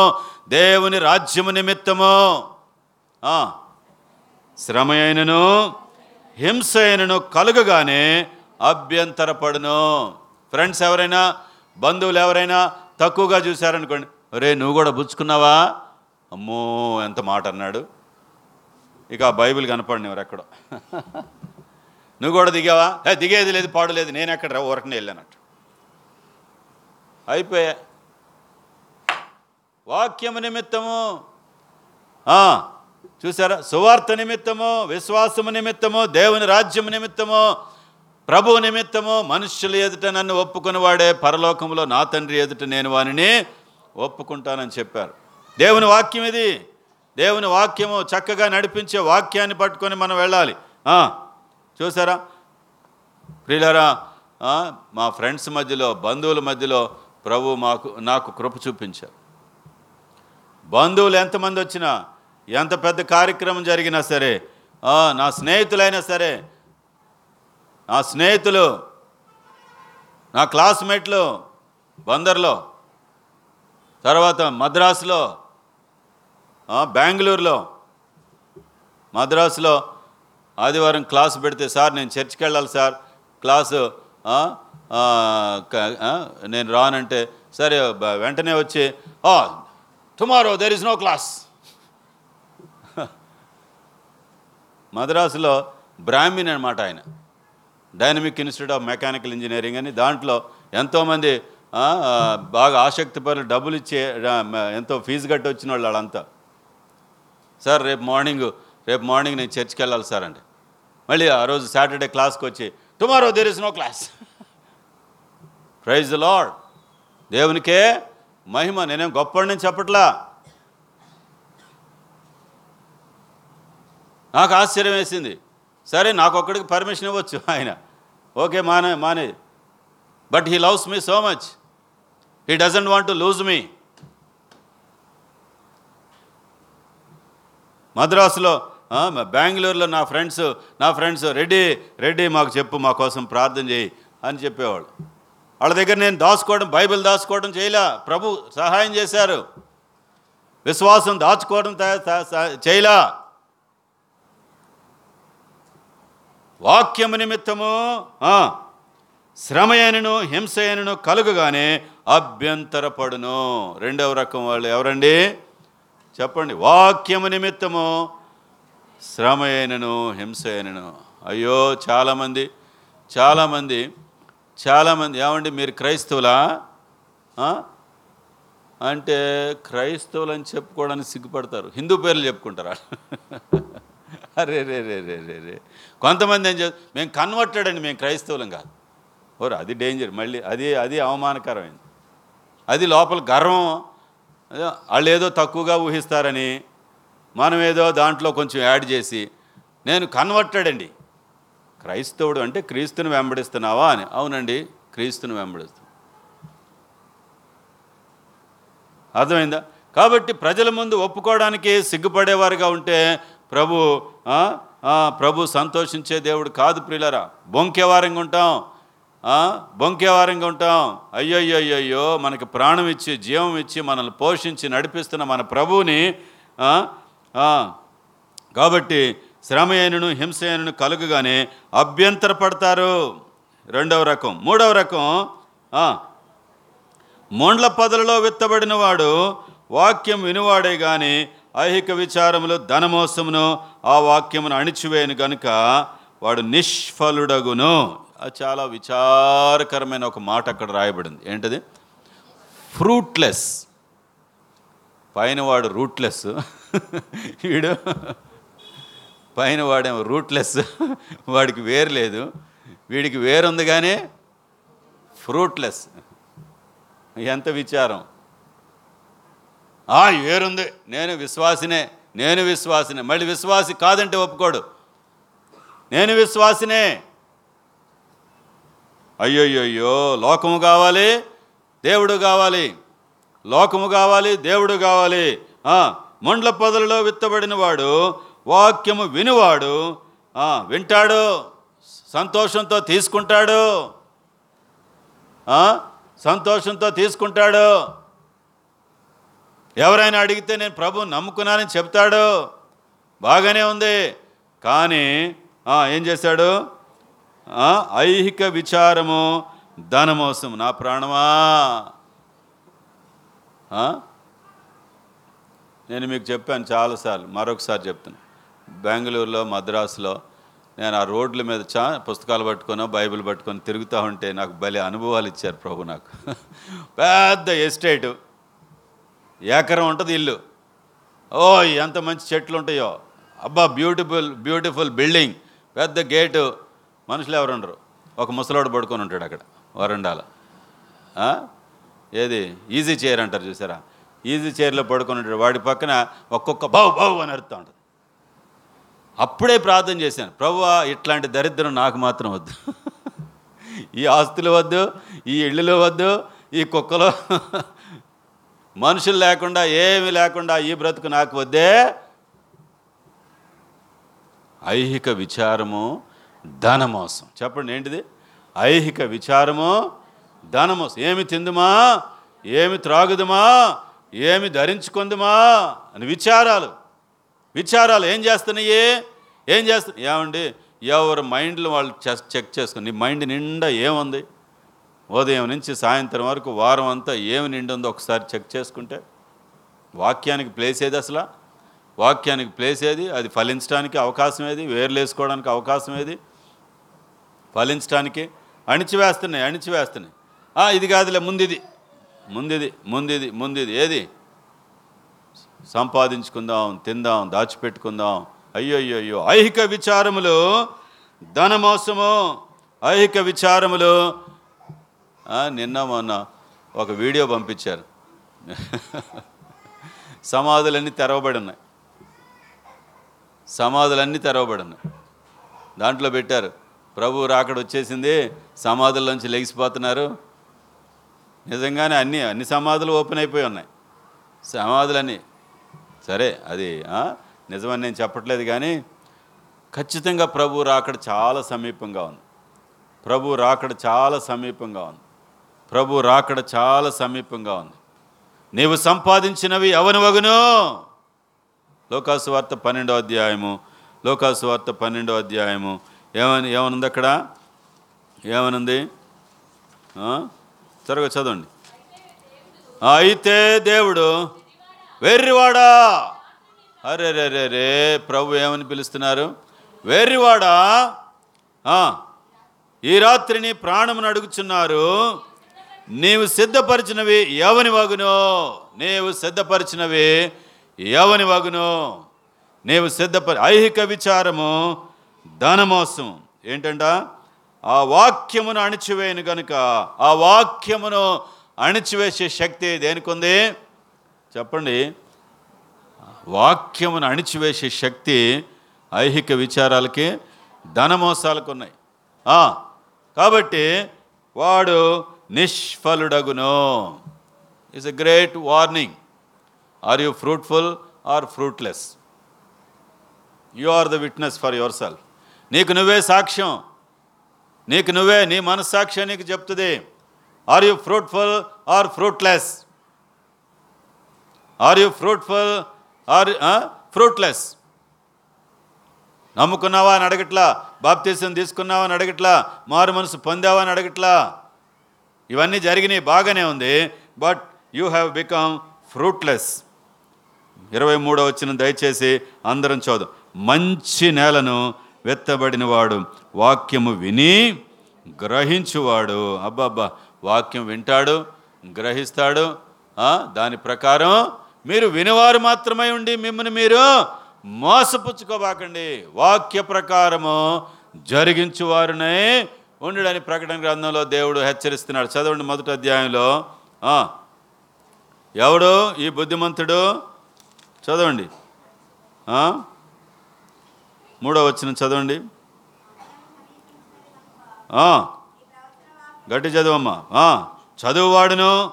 దేవుని రాజ్యము నిమిత్తము శ్రమ అయినను హింస అయినను కలుగగానే అభ్యంతరపడును. ఫ్రెండ్స్ ఎవరైనా బంధువులు ఎవరైనా తక్కువగా చూశారనుకోండి ఒరే నువ్వు కూడా పుచ్చుకున్నావా అమ్మో ఎంత మాట అన్నాడు. ఇక ఆ బైబిల్ కనపడినవారు ఎక్కడో. [LAUGHS] నువ్వు కూడా దిగావా? ఏ దిగేది లేదు పాడు లేదు నేను ఎక్కడ రా ఊరకనే వెళ్ళానట్టు. అయిపోయా. వాక్యము నిమిత్తము. చూసారా? సువార్త నిమిత్తము విశ్వాసము నిమిత్తము దేవుని రాజ్యము నిమిత్తము. ప్రభు నిమిత్తము మనుష్యుల ఎదుట నన్ను ఒప్పుకునివాడే పరలోకంలో నా తండ్రి ఎదుట నేను వానిని ఒప్పుకుంటానని చెప్పారు. దేవుని వాక్యం ఇది. దేవుని వాక్యము చక్కగా నడిపించే వాక్యాన్ని పట్టుకొని మనం వెళ్ళాలి. చూసారా? ప్రియులరా మా ఫ్రెండ్స్ మధ్యలో బంధువుల మధ్యలో ప్రభు మాకు నాకు కృప చూపించారు. బంధువులు ఎంతమంది వచ్చినా ఎంత పెద్ద కార్యక్రమం జరిగినా సరే నా స్నేహితులైనా సరే నా స్నేహితులు నా క్లాస్మేట్లు బందర్లో తర్వాత మద్రాసులో బెంగళూరులో. మద్రాసులో ఆదివారం క్లాస్ పెడితే సార్ నేను చర్చికి వెళ్ళాలి సార్. క్లాసు నేను రానంటే సరే వెంటనే వచ్చి tomorrow there is no class. [LAUGHS] మద్రాసులో బ్రాహ్మీణ్ అనమాట ఆయన. Dynamic institute of mechanical engineering అని దాంట్లో ఎంతోమంది బాగా ఆసక్తి పరులు డబ్బులు ఇచ్చే ఎంతో ఫీజు కట్టి వచ్చిన వాళ్ళు వాళ్ళంతా. సార్ రేపు మార్నింగ్ రేపు మార్నింగ్ నేను చర్చ్కి వెళ్ళాలి సార్ అంటే మళ్ళీ ఆ రోజు సాటర్డే క్లాస్కి వచ్చి tomorrow there is no class praise the Lord దేవునికే మహిమ నేనేం గొప్పని నేను చెప్పట్లా? నాకు ఆశ్చర్యం వేసింది. సరే నాకు ఒక్కడికి పర్మిషన్ ఇవ్వచ్చు ఆయన. ఓకే మానే మానే. But he loves me so much he doesn't want to lose me మద్రాసులో బెంగళూరులో నా ఫ్రెండ్స్ నా ఫ్రెండ్స్ రెడీ రెడీ మాకు చెప్పు మా కోసం ప్రార్థన చేయి అని చెప్పేవాళ్ళు. వాళ్ళ దగ్గర నేను దాచుకోవడం బైబిల్ దాచుకోవడం చేయలే. ప్రభు సహాయం చేశారు. విశ్వాసం దాచుకోవడం త- చేయలా. వాక్యము నిమిత్తము శ్రమయనను హింసయనను కలుగగానే అభ్యంతరపడును. రెండవ రకం వాళ్ళు ఎవరండి? చెప్పండి. వాక్యము నిమిత్తము శ్రమయనను హింసయనను. అయ్యో చాలామంది చాలామంది చాలామంది ఏమండి మీరు క్రైస్తవులా? అంటే క్రైస్తవులు అని చెప్పుకోవడానికి సిగ్గుపడతారు. హిందూ పేర్లు చెప్పుకుంటారా? [LAUGHS] అరే రే రే రే రే రే. కొంతమంది ఏం చేస్తారు? మేము కన్వర్టెడ్ అండి మేము క్రైస్తవులం కాదు. ఓరు అది డేంజర్. మళ్ళీ అది అది అవమానకరమైంది. అది లోపల గర్వం. వాళ్ళు ఏదో తక్కువగా ఊహిస్తారని మనం ఏదో దాంట్లో కొంచెం యాడ్ చేసి నేను కన్వర్టెడ్ అండి క్రైస్తవుడు అంటే క్రీస్తుని వెంబడిస్తున్నావా అని. అవునండి క్రీస్తుని వెంబడిస్తాను అర్థమైందా? కాబట్టి ప్రజల ముందు ఒప్పుకోవడానికి సిగ్గుపడేవారుగా ఉంటే ప్రభు ప్రభు సంతోషించే దేవుడు కాదు ప్రియులరా. బొంకేవారంగా ఉంటాం. బొంకేవారంగా ఉంటాం. అయ్యయ్యో మనకి ప్రాణం ఇచ్చి జీవం ఇచ్చి మనల్ని పోషించి నడిపిస్తున్న మన ప్రభువుని కాబట్టి శ్రమ అయినను హింస అయినను కలుగుగానే అభ్యంతరపడతారు. రెండవ రకం. మూడవ రకం మొండ్ల పదలలో విత్తబడిన వాడు వాక్యం వినువాడే కానీ ఐహిక విచారములు ధనమోసమును ఆ వాక్యమును అణిచివేయను గనుక వాడు నిష్ఫలుడగును. అది చాలా విచారకరమైన ఒక మాట అక్కడ రాయబడింది. ఏంటది? ఫ్రూట్లెస్. పైన వాడు రూట్లెస్. వీడు పైన వాడేమో రూట్లెస్. వాడికి వేరు లేదు. వీడికి వేరుంది కానీ ఫ్రూట్లెస్. ఎంత విచారం. ఆ వేరుంది నేను విశ్వాసినే నేను విశ్వాసినే. మళ్ళీ విశ్వాసి కాదంటే ఒప్పుకోడు. నేను విశ్వాసినే. అయ్యోయ్యో లోకము కావాలి దేవుడు కావాలి. లోకము కావాలి దేవుడు కావాలి. మొండ్ల పొదలలో విత్తబడిన వాడు వాక్యము వినివాడు వింటాడు సంతోషంతో తీసుకుంటాడు. సంతోషంతో తీసుకుంటాడు. ఎవరైనా అడిగితే నేను ప్రభు నమ్ముకున్నానని చెప్తాడు. బాగానే ఉంది. కానీ ఏం చేశాడు? ఐహిక విచారము ధనమోసం నా ప్రాణమా? నేను మీకు చెప్పాను చాలాసార్లు మరొకసారి చెప్తాను బెంగళూరులో మద్రాసులో నేను ఆ రోడ్ల మీద చా పుస్తకాలు పట్టుకొని బైబిల్ పట్టుకొని తిరుగుతూ ఉంటే నాకు భలే అనుభవాలు ఇచ్చారు ప్రభు నాకు. [LAUGHS] పెద్ద ఎస్టేటు. ఏకరం ఉంటుంది ఇల్లు. ఓ ఎంత మంచి చెట్లు ఉంటాయో. అబ్బా బ్యూటిఫుల్ బ్యూటిఫుల్ బిల్డింగ్ పెద్ద గేటు. మనుషులు ఎవరు ఉండరు. ఒక ముసలోడు పడుకొని ఉంటాడు అక్కడ వరండాల. ఏది? ఈజీ చైర్ అంటారు చూసారా? ఈజీ చైర్లో పడుకొని ఉంటాడు. వాడి పక్కన ఒక్కొక్క బావు బావు అని అరుస్తూ ఉంటుంది. అప్పుడే ప్రార్థన చేశాను. ప్రభు ఇట్లాంటి దరిద్రం నాకు మాత్రం వద్దు. ఈ ఆస్తులు వద్దు ఈ ఇళ్ళలు వద్దు ఈ కుక్కలో మనుషులు లేకుండా ఏమీ లేకుండా ఈ బ్రతుకు నాకు వద్దే. ఐహిక విచారము ధనమోసం చెప్పండి ఏంటిది? ఐహిక విచారము ధనమోసం ఏమి తిందుమా? ఏమి త్రాగుదుమా? ఏమి ధరించుకుందుమా? అని విచారాలు. విచారాలు ఏం చేస్తున్నాయి? ఏం చేస్తున్నాయి ఏమండి? ఎవరి మైండ్లు వాళ్ళు చెక్ చెక్ చేసుకుని నీ మైండ్ నిండా ఏముంది? ఉదయం నుంచి సాయంత్రం వరకు వారం అంతా ఏమి నిండి ఉందో ఒకసారి చెక్ చేసుకుంటే వాక్యానికి ప్లేస్ ఏది అసలు? వాక్యానికి ప్లేస్ ఏది? అది ఫలించడానికి అవకాశం ఏది? వేర్లేసుకోవడానికి అవకాశం ఏది? ఫలించడానికి అణిచివేస్తున్నాయి అణిచివేస్తున్నాయి. ఇది కాదులే ముందిది. ముందిది ముందిది ముందిది. ఏది? సంపాదించుకుందాం తిందాం దాచిపెట్టుకుందాం. అయ్యో అయ్యో అయ్యో ఐహిక విచారములు ధనమోసము. ఐహిక విచారములు నిన్న మొన్న ఒక వీడియో పంపించారు. సమాధులన్నీ తెరవబడి ఉన్నాయి. సమాధులన్నీ తెరవబడి ఉన్నాయి. దాంట్లో పెట్టారు. ప్రభు రాకడ వచ్చేసింది సమాధుల్లోంచి లెగిసిపోతున్నారు. నిజంగానే అన్ని అన్ని సమాధులు ఓపెన్ అయిపోయి ఉన్నాయి. సమాధులన్నీ. సరే అది నిజమని నేను చెప్పట్లేదు కానీ ఖచ్చితంగా ప్రభు రాకడ చాలా సమీపంగా ఉంది. ప్రభు రాకడ చాలా సమీపంగా ఉంది. ప్రభు రాకడ చాలా సమీపంగా ఉంది. నీవు సంపాదించినవి ఎవను వగును? లోకాసు వార్త పన్నెండో అధ్యాయము లోకాసు వార్త పన్నెండో అధ్యాయము. ఏమని ఏమనుంది అక్కడ? ఏమనుంది? త్వరగా చదవండి. అయితే దేవుడు వెర్రివాడా? అరే రే రే రే ప్రభు ఏమని పిలుస్తున్నారు? వెర్రివాడా? ఈ రాత్రిని ప్రాణమును అడుగుచున్నారు. నీవు సిద్ధపరిచినవి ఎవని వగునో? నీవు సిద్ధపరిచినవి ఎవని వగునో? నీవు సిద్ధపరి ఐహిక విచారము ధనమోసం. ఏంటంట? ఆ వాక్యమును అణిచివేయను కనుక ఆ వాక్యమును అణిచివేసే శక్తి దేనికుంది? చెప్పండి. వాక్యమును అణిచివేసే శక్తి ఐహిక విచారాలకి ధనమోసాలకు ఉన్నాయి కాబట్టి వాడు నిష్ఫలుడగును. Is a great warning are you fruitful or fruitless you are the witness for yourself నీకు నువ్వే సాక్ష్యం. నీకు నువ్వే నీ మనస్సాక్ష్యం నీకు చెప్తుంది. Are you fruitful or fruitless are you fruitful or fruitless నమ్ముకున్నావా అని అడగట్లా? బాప్తీసం తీసుకున్నావా అని అడగట్లా? మారు మనసు పొందావా అని అడగట్లా? ఇవన్నీ జరిగినాయి బాగానే ఉంది. But you have become fruitless ఇరవై మూడో వచ్చిన దయచేసి అందరం చూద్దాం మంచి నేలను వెత్తబడినవాడు వాక్యము విని గ్రహించువాడు. అబ్బాబ్బా వాక్యం వింటాడు గ్రహిస్తాడు దాని ప్రకారం మీరు వినివారు మాత్రమే ఉండి మిమ్మల్ని మీరు మోసపుచ్చుకోబాకండి. వాక్య ప్రకారము జరిగించువారునే ఉండడని ప్రకటన గ్రంథంలో దేవుడు హెచ్చరిస్తున్నాడు. చదవండి మొదటి అధ్యాయంలో. ఎవడు? ఈ బుద్ధిమంతుడు? చదవండి. మూడో వచ్చిన చదవండి. గట్టి చదువమ్మా. చదువువాడును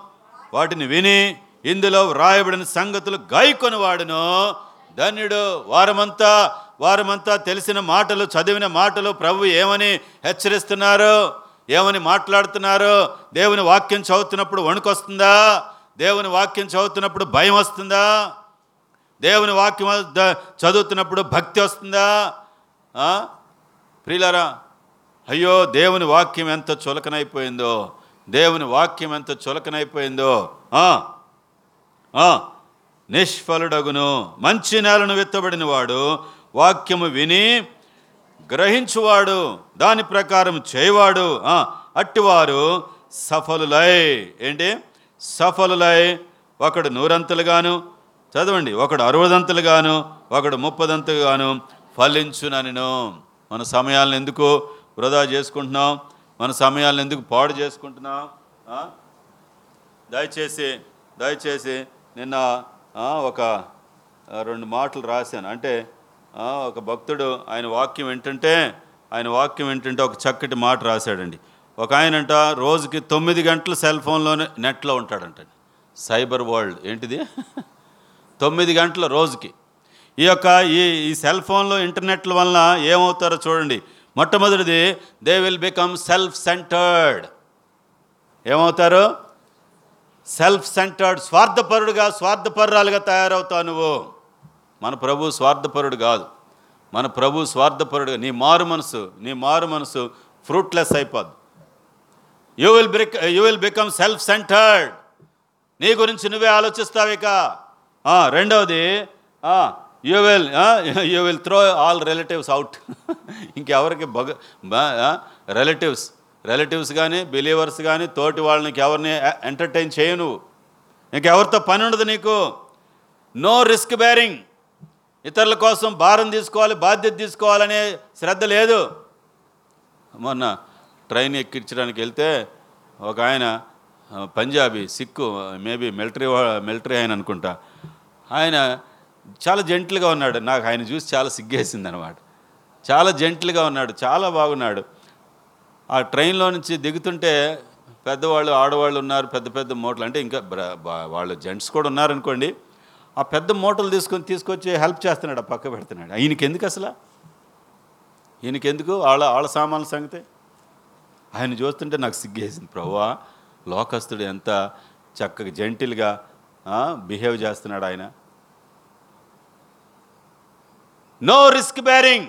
వాటిని విని ఇందులో వ్రాయబడిన సంగతులు గాయకొని వాడును ధన్యుడు. వారమంతా వారమంతా తెలిసిన మాటలు చదివిన మాటలు ప్రభు ఏమని హెచ్చరిస్తున్నారు? ఏమని మాట్లాడుతున్నారు? దేవుని వాక్యం చదువుతున్నప్పుడు వణుకొస్తుందా? దేవుని వాక్యం చదువుతున్నప్పుడు భయం వస్తుందా? దేవుని వాక్యం చదువుతున్నప్పుడు భక్తి వస్తుందా? ఆ? ప్రియులారా అయ్యో దేవుని వాక్యం ఎంత చులకనైపోయిందో. దేవుని వాక్యం ఎంత చులకనైపోయిందో. ఆ, నిష్ఫలుడగును మంచి నేలను విత్తబడిన వాడు వాక్యము విని గ్రహించువాడు దాని ప్రకారం చేయవాడు అట్టివారు సఫలులై. ఏంటి? సఫలులై. ఒకడు నూరంతలుగాను చదవండి ఒకడు అరవదంతలుగాను ఒకడు ముప్పదంతలుగాను ఫలించునను మన సమయాలను ఎందుకు వృధా చేసుకుంటున్నాం? మన సమయాలను ఎందుకు పాడు చేసుకుంటున్నాం? దయచేసి దయచేసి నిన్న ఒక రెండు మాటలు రాశాను. అంటే ఒక భక్తుడు ఆయన వాక్యం ఏంటంటే ఆయన వాక్యం ఏంటంటే ఒక చక్కటి మాట రాశాడండి. ఒక ఆయనంట రోజుకి తొమ్మిది గంటలు సెల్ ఫోన్లోనే నెట్లో ఉంటాడంట. సైబర్ వరల్డ్ ఏంటిది? [LAUGHS] తొమ్మిది గంటల రోజుకి. ఈ యొక్క ఈ ఈ సెల్ ఫోన్లో ఇంటర్నెట్ల వలన ఏమవుతారో చూడండి. మొట్టమొదటిది they will become self centred ఏమవుతారు? సెల్ఫ్ సెంటర్డ్ స్వార్థపరుడుగా స్వార్థపరురాలుగా తయారవుతావు నువ్వు. మన ప్రభు స్వార్థపరుడు కాదు. మన ప్రభు స్వార్థపరుడుగా నీ మారు మనసు నీ మారు మనసు ఫ్రూట్లెస్ అయిపోద్ది. You will break you will become self centred నీ గురించి నువ్వే ఆలోచిస్తావు ఇక. రెండవది you will you will throw all relatives out ఇంకెవరికి బగ రిలేటివ్స్ రిలేటివ్స్ కానీ బిలీవర్స్ కానీ తోటి వాళ్ళని ఎవరిని ఎంటర్టైన్ చేయవు నువ్వు ఇంకెవరితో పని ఉండదు నీకు. No risk bearing. ఇతరుల కోసం భారం తీసుకోవాలి బాధ్యత తీసుకోవాలనే శ్రద్ధ లేదు. మొన్న ట్రైన్ ఎక్కించడానికి వెళ్తే ఒక ఆయన Punjabi Sikh maybe military military ఆయన అనుకుంటా. ఆయన చాలా జెంట్లుగా ఉన్నాడు. నాకు ఆయన చూసి చాలా సిగ్గేసింది అనమాట చాలా జెంట్లుగా ఉన్నాడు. చాలా బాగున్నాడు. ఆ ట్రైన్లో నుంచి దిగుతుంటే పెద్దవాళ్ళు ఆడవాళ్ళు ఉన్నారు పెద్ద పెద్ద మూటలు అంటే ఇంకా బ్ర- బా- వాళ్ళు జెంట్స్ కూడా ఉన్నారనుకోండి ఆ పెద్ద మూటలు తీసుకొని తీసుకొచ్చి హెల్ప్ చేస్తున్నాడు ఆ పక్క పెడుతున్నాడు. ఈయనకి ఎందుకు అసలు? ఈయనకి ఎందుకు వాళ్ళ వాళ్ళ సామాన్ల సంగతి? ఆయన చూస్తుంటే నాకు సిగ్గేసింది ప్రభువా లోకస్తుడు ఎంత చక్కగా జెంటిల్గా బిహేవ్ చేస్తున్నాడు ఆయన. No risk bearing!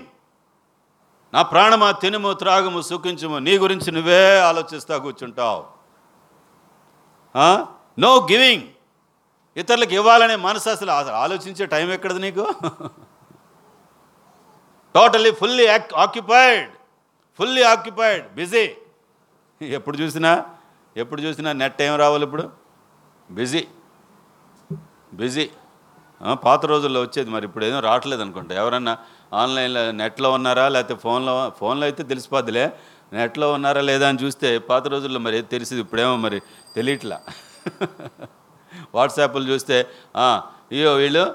నా ప్రాణమా తినుము త్రాగుము సుఖించుము నీ గురించి నువ్వే ఆలోచిస్తా కూర్చుంటావు. నో గివింగ్ ఇతరులకు ఇవ్వాలనే మనసు అసలు ఆలోచించే టైం ఎక్కడది నీకు? Totally fully occupied fully occupied busy ఎప్పుడు చూసినా ఎప్పుడు చూసినా నెట్ ఏం రావాలి ఇప్పుడు? బిజీ బిజీ పాత రోజుల్లో వచ్చేది మరి ఇప్పుడు ఏదో రావట్లేదు అనుకుంటా. ఎవరన్నా ఆన్లైన్లో నెట్లో ఉన్నారా లేకపోతే ఫోన్లో ఫోన్లో అయితే తెలిసిపోద్దిలే. నెట్లో ఉన్నారా లేదా అని చూస్తే పాత రోజుల్లో మరి ఏది తెలిసింది? ఇప్పుడేమో మరి తెలియట్లా. వాట్సాప్లు చూస్తే ఆ, వీళ్ళు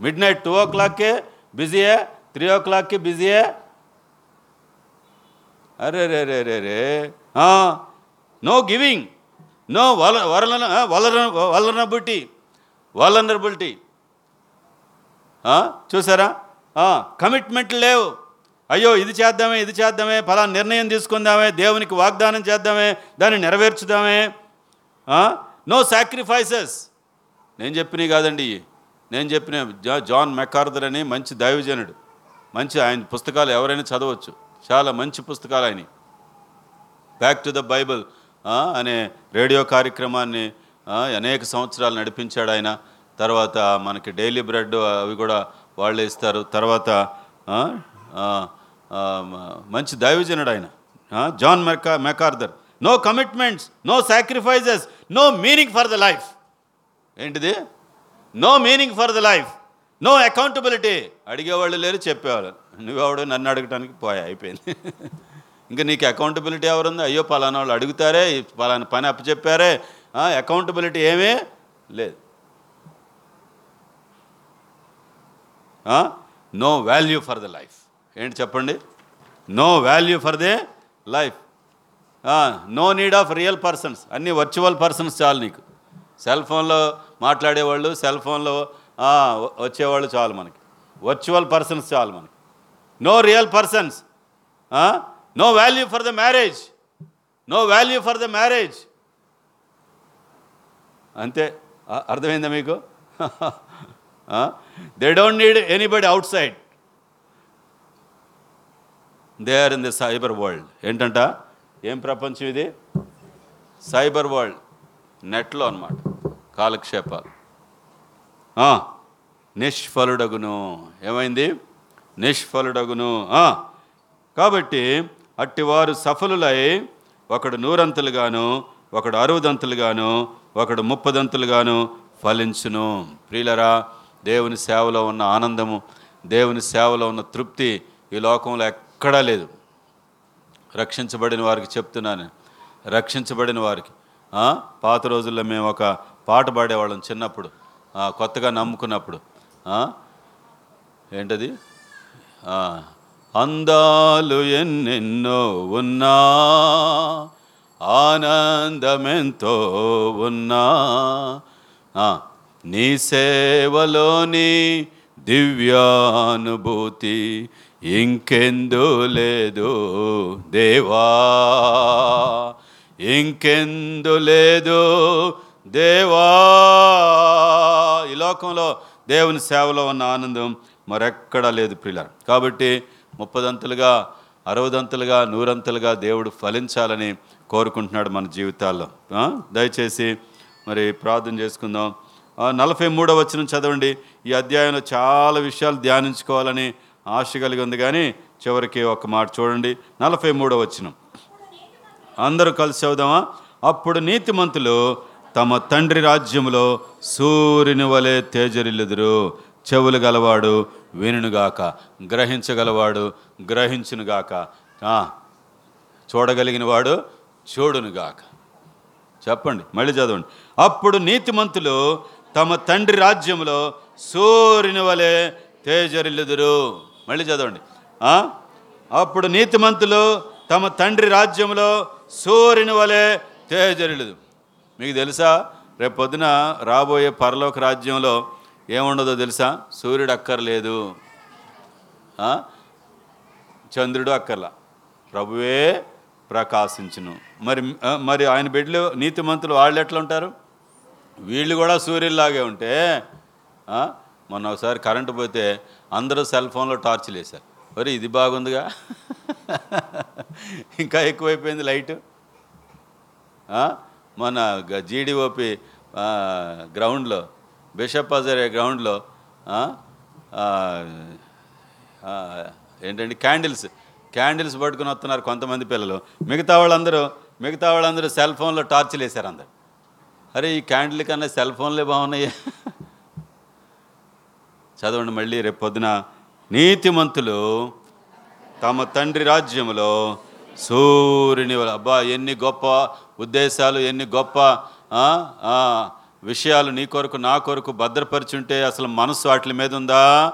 మిడ్ నైట్ టూ ఓ క్లాక్కే బిజీయే త్రీ ఓ క్లాక్కి బిజీయే. అరే రే రే రే రే. నో గివింగ్ నో వల వలన వలన వలనబిలిటీ వలనరబిలిటీ. చూసారా? కమిట్మెంట్ లేవు. అయ్యో ఇది చేద్దామే ఇది చేద్దామే ఫలా నిర్ణయం తీసుకుందామే దేవునికి వాగ్దానం చేద్దామే దాన్ని నెరవేర్చుదామే. నో సాక్రిఫైసెస్ నేను చెప్పినవి కాదండి. నేను చెప్పిన జా- జాన్ మెకార్దర్ అని మంచి దైవజనుడు. మంచి ఆయన పుస్తకాలు ఎవరైనా చదవచ్చు. చాలా మంచి పుస్తకాలు ఆయన బ్యాక్ టు ద బైబిల్ అనే రేడియో కార్యక్రమాన్ని అనేక సంవత్సరాలు నడిపించాడు ఆయన. తర్వాత మనకి డైలీ బ్రెడ్ అవి కూడా వాళ్ళే ఇస్తారు. తర్వాత మంచి దైవజనుడు ఆయన. John mecha MacArthur. No commitments no sacrifices no meaning for the life ఏంటిది? No meaning for the life no accountability అడిగేవాళ్ళు లేరు చెప్పేవాళ్ళు. నువ్వెవడు నన్ను అడగటానికి పోయా అయిపోయింది. ఇంకా నీకు అకౌంటబిలిటీ ఎవరుంది? అయ్యో పలానా వాళ్ళు అడుగుతారే పలానా పని అప్పచెప్పారే. అకౌంటబిలిటీ ఏమీ లేదు. No value for the life ఏంటి చెప్పండి? No value for the life no need of real persons అన్ని వర్చువల్ పర్సన్స్ చాలు నీకు. సెల్ ఫోన్లో మాట్లాడేవాళ్ళు సెల్ ఫోన్లో వచ్చేవాళ్ళు చాలు మనకి. వర్చువల్ పర్సన్స్ చాలు మనకి. No real persons no value for the marriage no value for the marriage అంతే. అర్థమైందా మీకు? [LAUGHS] They don't need anybody outside they are in the cyber world ఏంటంట? ఏం ప్రపంచం ఇది? సైబర్ వరల్డ్ నెట్లో అన్నమాట. కాలక్షేపాలు. నిష్ఫలుడగును. ఏమైంది? నిష్ఫలుడగును. కాబట్టి అట్టివారు సఫలులై ఒకడు నూరంతులుగాను ఒకడు అరువుదంతులుగాను ఒకడు ముప్పదంతులుగాను ఫలించును. ప్రియులరా దేవుని సేవలో ఉన్న ఆనందము దేవుని సేవలో ఉన్న తృప్తి ఈ లోకంలో ఎక్కడా లేదు. రక్షించబడిన వారికి చెప్తున్నాను. రక్షించబడిన వారికి. పాత రోజుల్లో మేము ఒక పాట పాడేవాళ్ళం చిన్నప్పుడు. కొత్తగా నమ్ముకున్నప్పుడు. ఏంటది? అందాలు ఎన్నెన్నో ఉన్నా ఆనందమెంతో ఉన్నా. నీ సేవలోని దివ్యానుభూతి ఇంకెందు లేదు దేవా. ఇంకెందు లేదు దేవా. ఈ లోకంలో దేవుని సేవలో ఉన్న ఆనందం మరెక్కడా లేదు ప్రియుల కాబట్టి ముప్పదంతులుగా అరవదంతులుగా నూరంతులుగా దేవుడు ఫలించాలని కోరుకుంటున్నాడు మన జీవితాల్లో. దయచేసి మరి ప్రార్థన చేసుకుందాం. నలభై మూడవ వచనం చదవండి. ఈ అధ్యాయంలో చాలా విషయాలు ధ్యానించుకోవాలని ఆశ కలిగి ఉంది కానీ చివరికి ఒక మాట చూడండి. నలభై మూడవ వచనం. అందరూ కలిసి అవుదామా అప్పుడు నీతిమంతులు తమ తండ్రి రాజ్యంలో సూర్యుని వలె తేజరిల్లుదురు. చెవులు గలవాడు వినుగాక గ్రహించగలవాడు గ్రహించునుగాక. చూడగలిగిన వాడు చూడునుగాక. చెప్పండి మళ్ళీ చదవండి. అప్పుడు నీతిమంతులు తమ తండ్రి రాజ్యంలో సూర్యుని వలె తేజరిల్లుదురు. మళ్ళీ చదవండి. అప్పుడు నీతిమంతులు తమ తండ్రి రాజ్యంలో సూర్యుని వలె తేజరిల్లుదు మీకు తెలుసా? రేపు పొద్దున రాబోయే పరలోక రాజ్యంలో ఏముండదో తెలుసా? సూర్యుడు అక్కర్లేదు. చంద్రుడు అక్కర్లా. ప్రభువే ప్రకాశించును. మరి మరి ఆయన బిడ్డలు నీతిమంతులు వాళ్ళు ఎట్లా ఉంటారు? వీళ్ళు కూడా సూర్యుల్లాగే ఉంటే మొన్న ఒకసారి కరెంటు పోతే అందరూ సెల్ ఫోన్లో టార్చ్లు వేశారు మరి ఇది బాగుందిగా. ఇంకా ఎక్కువైపోయింది లైటు. మన జీడిఓపి గ్రౌండ్లో బిషప్ అజరే గ్రౌండ్లో ఆ, ఏంటంటే క్యాండిల్స్ క్యాండిల్స్ పట్టుకుని వస్తున్నారు కొంతమంది పిల్లలు. మిగతా వాళ్ళందరూ మిగతా వాళ్ళందరూ సెల్ ఫోన్లో టార్చ్లు వేశారు అందరు. అరే ఈ క్యాండిల్ కన్నా సెల్ ఫోన్లే బాగున్నాయి. చదవండి మళ్ళీ రేపు పొద్దున. నీతిమంతులు తమ తండ్రి రాజ్యములో సూర్యుని అబ్బా ఎన్ని గొప్ప ఉద్దేశాలు ఎన్ని గొప్ప విషయాలు నీ కొరకు నా కొరకు భద్రపరిచుంటే అసలు మనసు వాటి మీద ఉందా?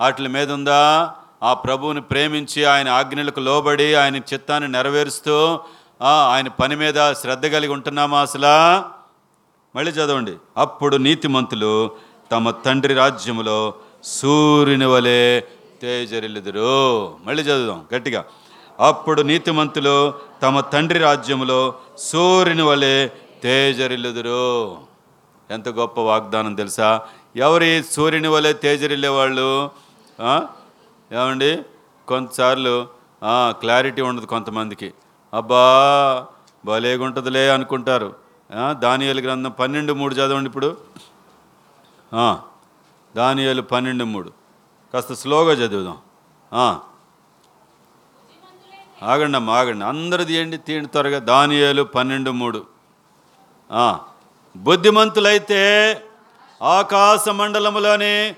వాటి మీద ఉందా? ఆ ప్రభువుని ప్రేమించి ఆయన ఆజ్ఞలకు లోబడి ఆయన చిత్తాన్ని నెరవేరుస్తూ ఆయన పని మీద శ్రద్ధ కలిగి ఉంటున్నామా అసలా? మళ్ళీ చదవండి. అప్పుడు నీతిమంతులు తమ తండ్రి రాజ్యములో సూర్యుని వలె తేజరిల్లుదురు. మళ్ళీ చదువుదాం గట్టిగా. అప్పుడు నీతిమంతులు తమ తండ్రి రాజ్యములో సూర్యుని వలె తేజరిల్లుదురు. ఎంత గొప్ప వాగ్దానం తెలుసా? ఎవరి సూర్యుని వలె తేజరిల్లే వాళ్ళు? ఏమండి? కొంతసార్లు క్లారిటీ ఉండదు కొంతమందికి. అబ్బా భలేగుంటుందిలే అనుకుంటారు. దానియాల గ్రంథం పన్నెండు మూడు చదవండి ఇప్పుడు. ఆ, దానియాలు పన్నెండు మూడు. కాస్త స్లోగా చదువుదాం. ఆగండి అమ్మ ఆగండి. అందరు తీయండి తీయండి త్వరగా. దానియాలు పన్నెండు మూడు. బుద్ధిమంతులైతే ఆకాశ మండలములోని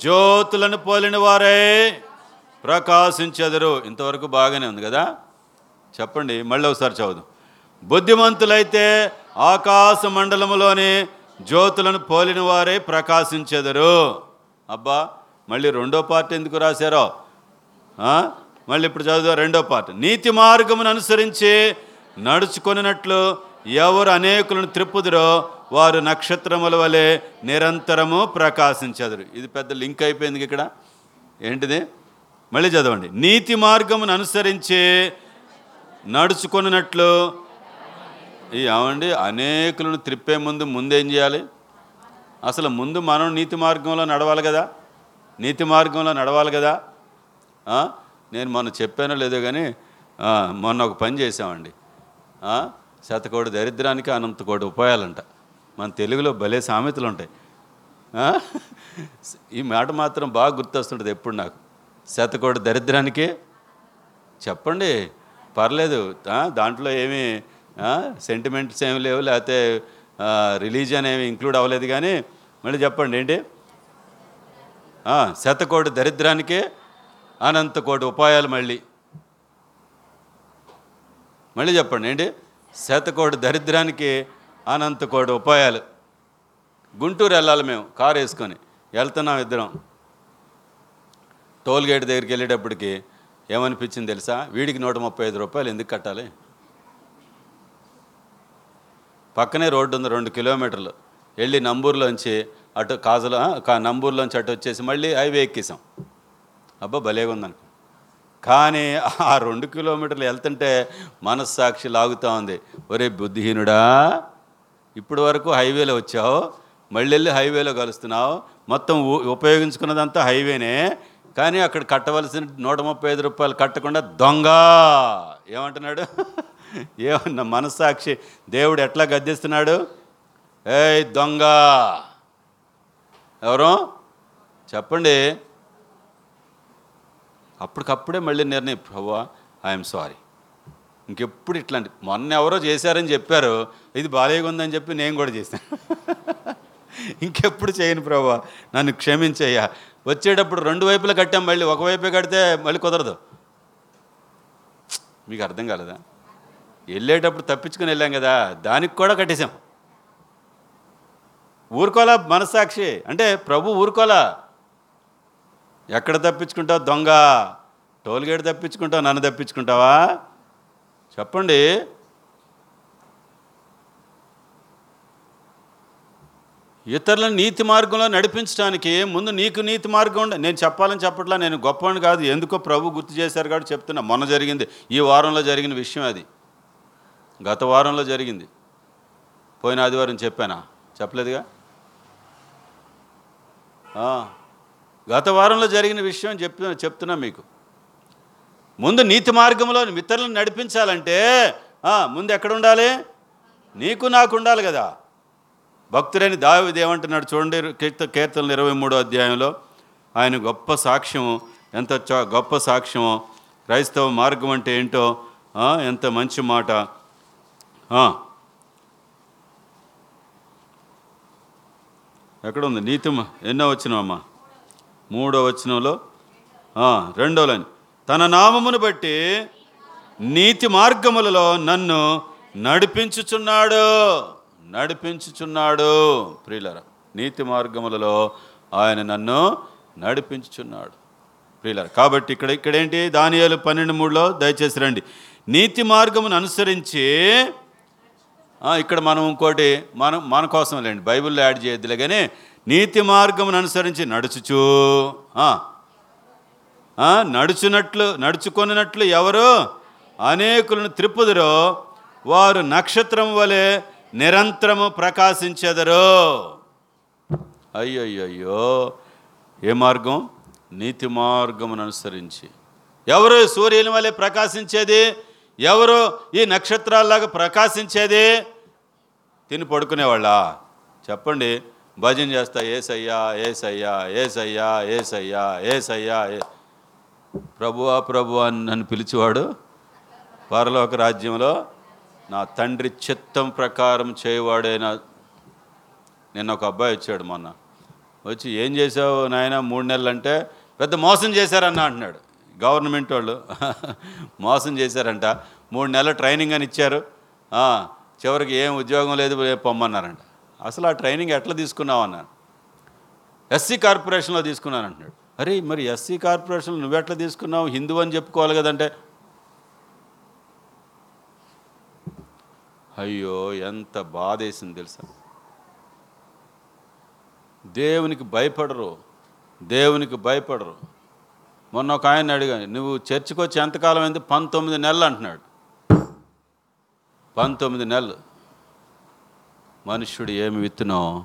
జ్యోతులను పోలిన వారే ప్రకాశించెదరు. ఇంతవరకు బాగానే ఉంది కదా? చెప్పండి మళ్ళీ ఒకసారి చదువు బుద్ధిమంతులైతే ఆకాశ మండలములోని జ్యోతులను పోలిన వారే ప్రకాశించెదరు. అబ్బా మళ్ళీ రెండో పార్ట్ ఎందుకు రాశారో? మళ్ళీ ఇప్పుడు చదువు రెండో పార్ట్. నీతి మార్గమును అనుసరించి నడుచుకొనినట్లు ఎవరు అనేకులను త్రిప్పుదురో వారు నక్షత్రముల వలె నిరంతరము ప్రకాశించెదరు. ఇది పెద్ద లింక్ అయిపోయింది ఇక్కడ. ఏంటిది? మళ్ళీ చదవండి. నీతి మార్గమును అనుసరించి నడుచుకొనినట్లు ఏమండి అనేకులను త్రిప్పే ముందు ముందేం చేయాలి? అసలు ముందు మనం నీతి మార్గంలో నడవాలి కదా? నీతి మార్గంలో నడవాలి కదా? నేను మొన్న చెప్పానో లేదో కానీ మొన్న ఒక పని చేసామండి శతకోటి దరిద్రానికి అనంత కోటి ఉపాయాలంట. మన తెలుగులో భలే సామెతలు ఉంటాయి. ఈ మాట మాత్రం బాగా గుర్తొస్తుంటుంది ఎప్పుడు నాకు. శతకోటి దరిద్రానికి చెప్పండి పర్లేదు. దాంట్లో ఏమీ సెంటిమెంట్స్ ఏమి లేవు లేకపోతే రిలీజియన్ ఏమి ఇంక్లూడ్ అవ్వలేదు కానీ మళ్ళీ చెప్పండి ఏంటి? శతకోటి దరిద్రానికి అనంత కోటి ఉపాయాలు మళ్ళీ. మళ్ళీ చెప్పండి ఏంటి? శతకోటి దరిద్రానికి అనంత కోటి ఉపాయాలు. గుంటూరు వెళ్ళాలి మేము కారు వేసుకొని. వెళ్తున్నాం ఇద్దరం. టోల్ గేట్ దగ్గరికి వెళ్ళేటప్పటికి ఏమనిపించింది తెలుసా? వీడికి నూట ముప్పై ఐదు రూపాయలు ఎందుకు కట్టాలి? పక్కనే రోడ్డు ఉంది రెండు కిలోమీటర్లు. వెళ్ళి నంబూరులోంచి అటు కాజల కా నంబూరులోంచి అటు వచ్చేసి మళ్ళీ హైవే ఎక్కేసాం. అబ్బా భలేగా ఉందనుకో. కానీ ఆ రెండు కిలోమీటర్లు వెళ్తుంటే మనస్సాక్షి లాగుతూ ఉంది. ఒరే బుద్ధిహీనుడా ఇప్పటి వరకు హైవేలో వచ్చావు మళ్ళీ వెళ్ళి హైవేలో కలుస్తున్నావు. మొత్తం ఉ- ఉపయోగించుకున్నదంతా హైవేనే. కానీ అక్కడ కట్టవలసిన నూట ముప్పై ఐదు రూపాయలు కట్టకుండా దొంగ. ఏమంటున్నాడు? ఏమన్నా మనస్సాక్షి దేవుడు ఎట్లా గద్దిస్తున్నాడు? ఏయ్ దొంగ! ఎవరు? చెప్పండి. అప్పటికప్పుడే మళ్ళీ నిర్ణయం. ప్రభా ఐఎమ్ సారీ. ఇంకెప్పుడు ఇట్లాంటి మొన్న ఎవరో చేశారని చెప్పారు. ఇది బాలేగుందని చెప్పి నేను కూడా చేశాను. [LAUGHS] ఇంకెప్పుడు చేయను ప్రభా. నన్ను క్షమించయ్యా. వచ్చేటప్పుడు రెండు వైపులా కట్టాం మళ్ళీ ఒకవైపే కడితే మళ్ళీ కుదరదు. మీకు అర్థం కాలేదా? వెళ్ళేటప్పుడు తప్పించుకుని వెళ్ళాం కదా దానికి కూడా కట్టేశాం. ఊరుకోలా మనస్సాక్షి? అంటే ప్రభు ఊరుకోలా ఎక్కడ తప్పించుకుంటావు దొంగ? టోల్గేట్ తప్పించుకుంటావు నన్ను తప్పించుకుంటావా? చెప్పండి. ఇతరులను నీతి మార్గంలో నడిపించడానికి ముందు నీకు నీతి మార్గం ఉండ నేను చెప్పాలని చెప్పట్లా నేను గొప్పవాడిని కాదు ఎందుకో ప్రభు గుర్తు చేశారు కాబట్టి చెప్తున్నా. మొన్న జరిగింది ఈ వారంలో జరిగిన విషయం అది. గత వారంలో జరిగింది. పోయిన ఆదివారం చెప్పానా? చెప్పలేదుగా? గత వారంలో జరిగిన విషయం చెప్తున్నా చెప్తున్నా మీకు. ముందు నీతి మార్గంలో మిత్రులను నడిపించాలంటే ముందు ఎక్కడ ఉండాలి? నీకు నాకు ఉండాలి కదా. భక్తుడైన దావిది ఏమంటున్నాడు చూడండి కీర్త కీర్తనలు ఇరవై మూడో అధ్యాయంలో. ఆయన గొప్ప సాక్ష్యము ఎంత చ- గొప్ప సాక్ష్యం క్రైస్తవ మార్గం అంటే ఏంటో ఎంత మంచి మాట. ఎక్కడ ఉంది నీతి ఎన్నో వచ్చినవమ్మా మూడో వచనంలో? రెండో లైన్. తన నామమును బట్టి నీతి మార్గములలో నన్ను నడిపించుచున్నాడు. నడిపించుచున్నాడు. ప్రియులర నీతి మార్గములలో ఆయన నన్ను నడిపించుచున్నాడు. ప్రియులర కాబట్టి ఇక్కడ ఇక్కడేంటి? దానియాలు పన్నెండు మూడులో దయచేసి రండి. నీతి మార్గమును అనుసరించి ఇక్కడ మనం ఇంకోటి మనం మన కోసం లేండి బైబిల్లో యాడ్ చేయొద్దులే కానీ నీతి మార్గమును అనుసరించి నడుచుచు. నడుచునట్లు నడుచుకొనినట్లు ఎవరు? అనేకులను త్రిప్పుదురో వారు నక్షత్రం వలె నిరంతరము ప్రకాశించెదరు. అయ్యయ్యయ్యో. ఏ మార్గం? నీతి మార్గమును అనుసరించి. ఎవరు? సూర్యుని వలె ప్రకాశించేది? ఎవరు ఈ నక్షత్రాల్లాగా ప్రకాశించేది? తిని పడుకునేవాళ్ళ? చెప్పండి. భజన చేస్తా ఏసయ్యా ఏసయ్యా ఏసయ్యా ఏసయ్యా ఏసయ్యా ఏ. ప్రభువా ప్రభు అని నన్ను పిలిచేవాడు పరలోక రాజ్యంలో. నా తండ్రి చిత్తం ప్రకారం చేయవాడైన నిన్న ఒక అబ్బాయి వచ్చాడు మొన్న. వచ్చి ఏం చేసావు నాయన? మూడు నెలలు అంటే పెద్ద మోసం చేశారన్న అంటున్నాడు. గవర్నమెంట్ వాళ్ళు మోసం చేశారంట. మూడు నెలలు ట్రైనింగ్ అని ఇచ్చారు. చివరికి ఏం ఉద్యోగం లేదు రేపు పొమ్మన్నారంట. అసలు ఆ ట్రైనింగ్ ఎట్లా తీసుకున్నావు అన్నాను ఎస్సీ కార్పొరేషన్లో తీసుకున్నాను అంటున్నాడు. అరే మరి ఎస్సీ కార్పొరేషన్లో నువ్వెట్లా తీసుకున్నావు? హిందూ అని చెప్పుకోవాలి కదంటే. అయ్యో ఎంత బాధేసింది తెలుసా? దేవునికి భయపడరు. దేవునికి భయపడరు. మొన్న ఒక ఆయన అడిగాను నువ్వు చర్చికి వచ్చి ఎంతకాలం అయింది? పంతొమ్మిది నెలలు అంటున్నాడు. పంతొమ్మిది నెలలు. మనుష్యుడు ఏమి విత్తునో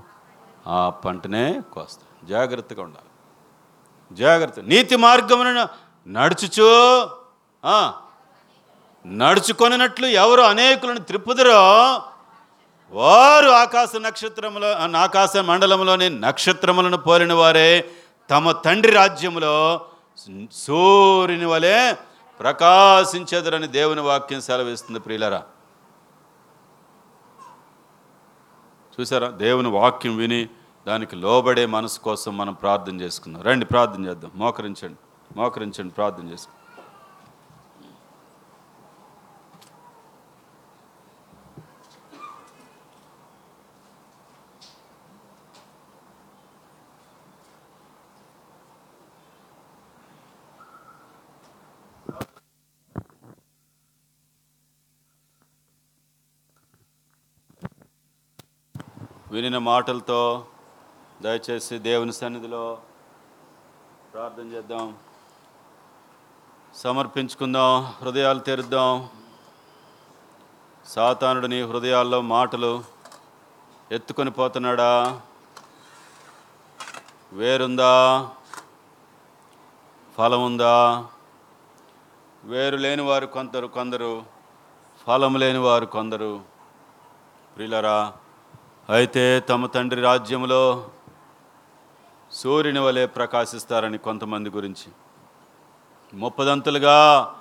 ఆ పంటనే కోస్తా జాగ్రత్తగా ఉండాలి. జాగ్రత్త. నీతి మార్గమును నడుచుచు. నడుచుకొనినట్లు ఎవరు అనేకులను త్రిప్పుదరో వారు ఆకాశ నక్షత్రములో ఆకాశ మండలంలోని నక్షత్రములను పోలిన వారే తమ తండ్రి రాజ్యములో సూర్యుని వలె ప్రకాశించెదరని దేవుని వాక్యం సెలవిస్తుంది ప్రియులరా. చూసారా? దేవుని వాక్యం విని దానికి లోబడే మనసు కోసం మనం ప్రార్థన చేసుకుందాం. రండి ప్రార్థన చేద్దాం. మోకరించండి మోకరించండి ప్రార్థన చేసుకుందాం. వినిన మాటలతో దయచేసి దేవుని సన్నిధిలో ప్రార్థన చేద్దాం. సమర్పించుకుందాం హృదయాలు తెరుద్దాం. సాతానుడు నీ హృదయాల్లో మాటలు ఎత్తుకొని పోతున్నాడా? వేరుందా? ఫలం ఉందా వేరు లేని వారు కొందరు కొందరు ఫలం లేని వారు కొందరు. ప్రిలరా అయితే తమ తండ్రి రాజ్యంలో సూర్యుని వలె ప్రకాశిస్తారని కొంతమంది గురించి. ముప్పదంతలుగా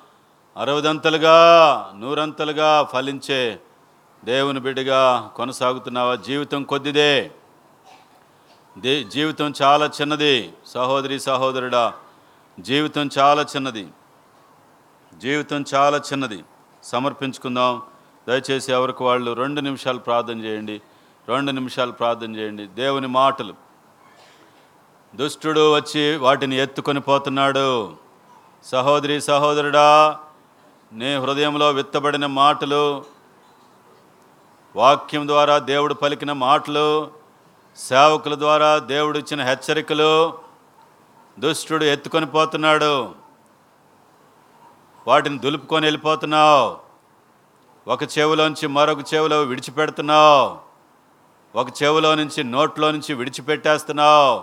అరవదంతలుగా నూరంతలుగా ఫలించే దేవుని బిడ్డగా కొనసాగుతున్నావా? జీవితం కొద్దిదే. దే జీవితం చాలా చిన్నది. సహోదరి సహోదరుడా జీవితం చాలా చిన్నది. జీవితం చాలా చిన్నది. సమర్పించుకుందాం. దయచేసి ఎవరికి వాళ్ళు రెండు నిమిషాలు ప్రార్థన చేయండి. రెండు నిమిషాలు ప్రార్థన చేయండి. దేవుని మాటలు. దుష్టుడు వచ్చి వాటిని ఎత్తుకొని పోతున్నాడు. సహోదరి సహోదరుడా నీ హృదయంలో విత్తబడిన మాటలు వాక్యం ద్వారా దేవుడు పలికిన మాటలు సేవకుల ద్వారా దేవుడు ఇచ్చిన హెచ్చరికలు దుష్టుడు ఎత్తుకొని పోతున్నాడు. వాటిని దులుపుకొని వెళ్ళిపోతున్నావు. ఒక చెవిలోంచి మరొక చెవిలో విడిచిపెడుతున్నావు. ఒక చెవిలో నుంచి నోట్లో నుంచి విడిచిపెట్టేస్తున్నావు.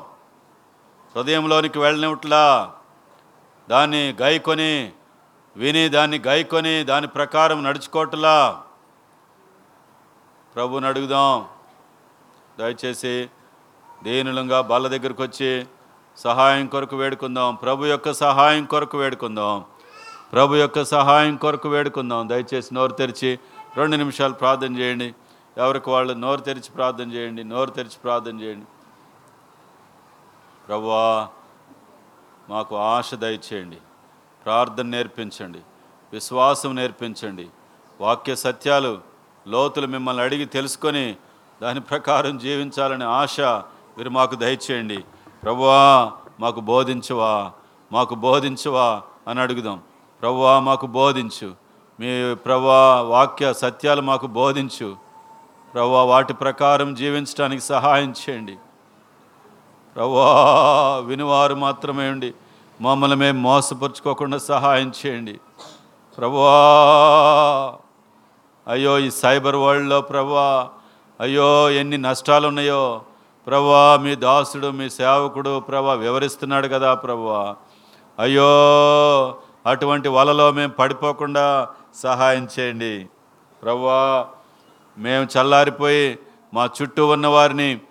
హృదయంలోనికి వెళ్ళనివట్లా దాన్ని గాయకొని విని దాన్ని గాయకొని దాని ప్రకారం నడుచుకోవట్లా. ప్రభుని అడుగుదాం. దయచేసి దీనులంగా బల్ల దగ్గరకు వచ్చి సహాయం కొరకు వేడుకుందాం. ప్రభు యొక్క సహాయం కొరకు వేడుకుందాం. ప్రభు యొక్క సహాయం కొరకు వేడుకుందాం. దయచేసి నోరు తెరిచి రెండు నిమిషాలు ప్రార్థన చేయండి. ఎవరికి వాళ్ళు నోరు తెరిచి ప్రార్థన చేయండి నోరు తెరిచి ప్రార్థన చేయండి. ప్రభువా మాకు ఆశ దయచేయండి. ప్రార్థన నేర్పించండి. విశ్వాసం నేర్పించండి. వాక్య సత్యాలు లోతులు మిమ్మల్ని అడిగి తెలుసుకొని దాని ప్రకారం జీవించాలనే ఆశ మీరు మాకు దయచేయండి. ప్రభువా మాకు బోధించవా మాకు బోధించవా అని అడుగుదాం. ప్రభువా మాకు బోధించు. మీ ప్రభా వాక్య సత్యాలు మాకు బోధించు. ప్రవ్వా వాటి ప్రకారం జీవించడానికి సహాయం చేయండి. ప్రవ్వా వినువారు మాత్రమే ఉండి మమ్మల్ని మేము మోసపరుచుకోకుండా సహాయం చేయండి. ప్రభా అయ్యో ఈ సైబర్ వరల్డ్లో ప్రవ్వా అయ్యో ఎన్ని నష్టాలు ఉన్నాయో ప్రవ్వా మీ దాసుడు మీ సేవకుడు ప్రభా వివరిస్తున్నాడు కదా ప్రభా అయ్యో అటువంటి వలలో మేము పడిపోకుండా సహాయం చేయండి. ప్రవ్వా మేము చల్లారిపోయి మా చుట్టూ ఉన్న వారిని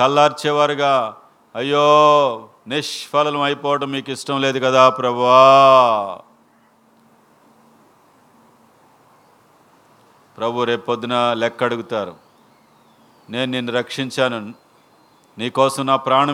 చల్లార్చేవారుగా. అయ్యో నిష్ఫలం అయిపోవడం మీకు ఇష్టం లేదు కదా ప్రభా ప్రభు రేపొద్దున లెక్క అడుగుతారు నేను నిన్ను రక్షించాను. నీకోసం నా ప్రాణం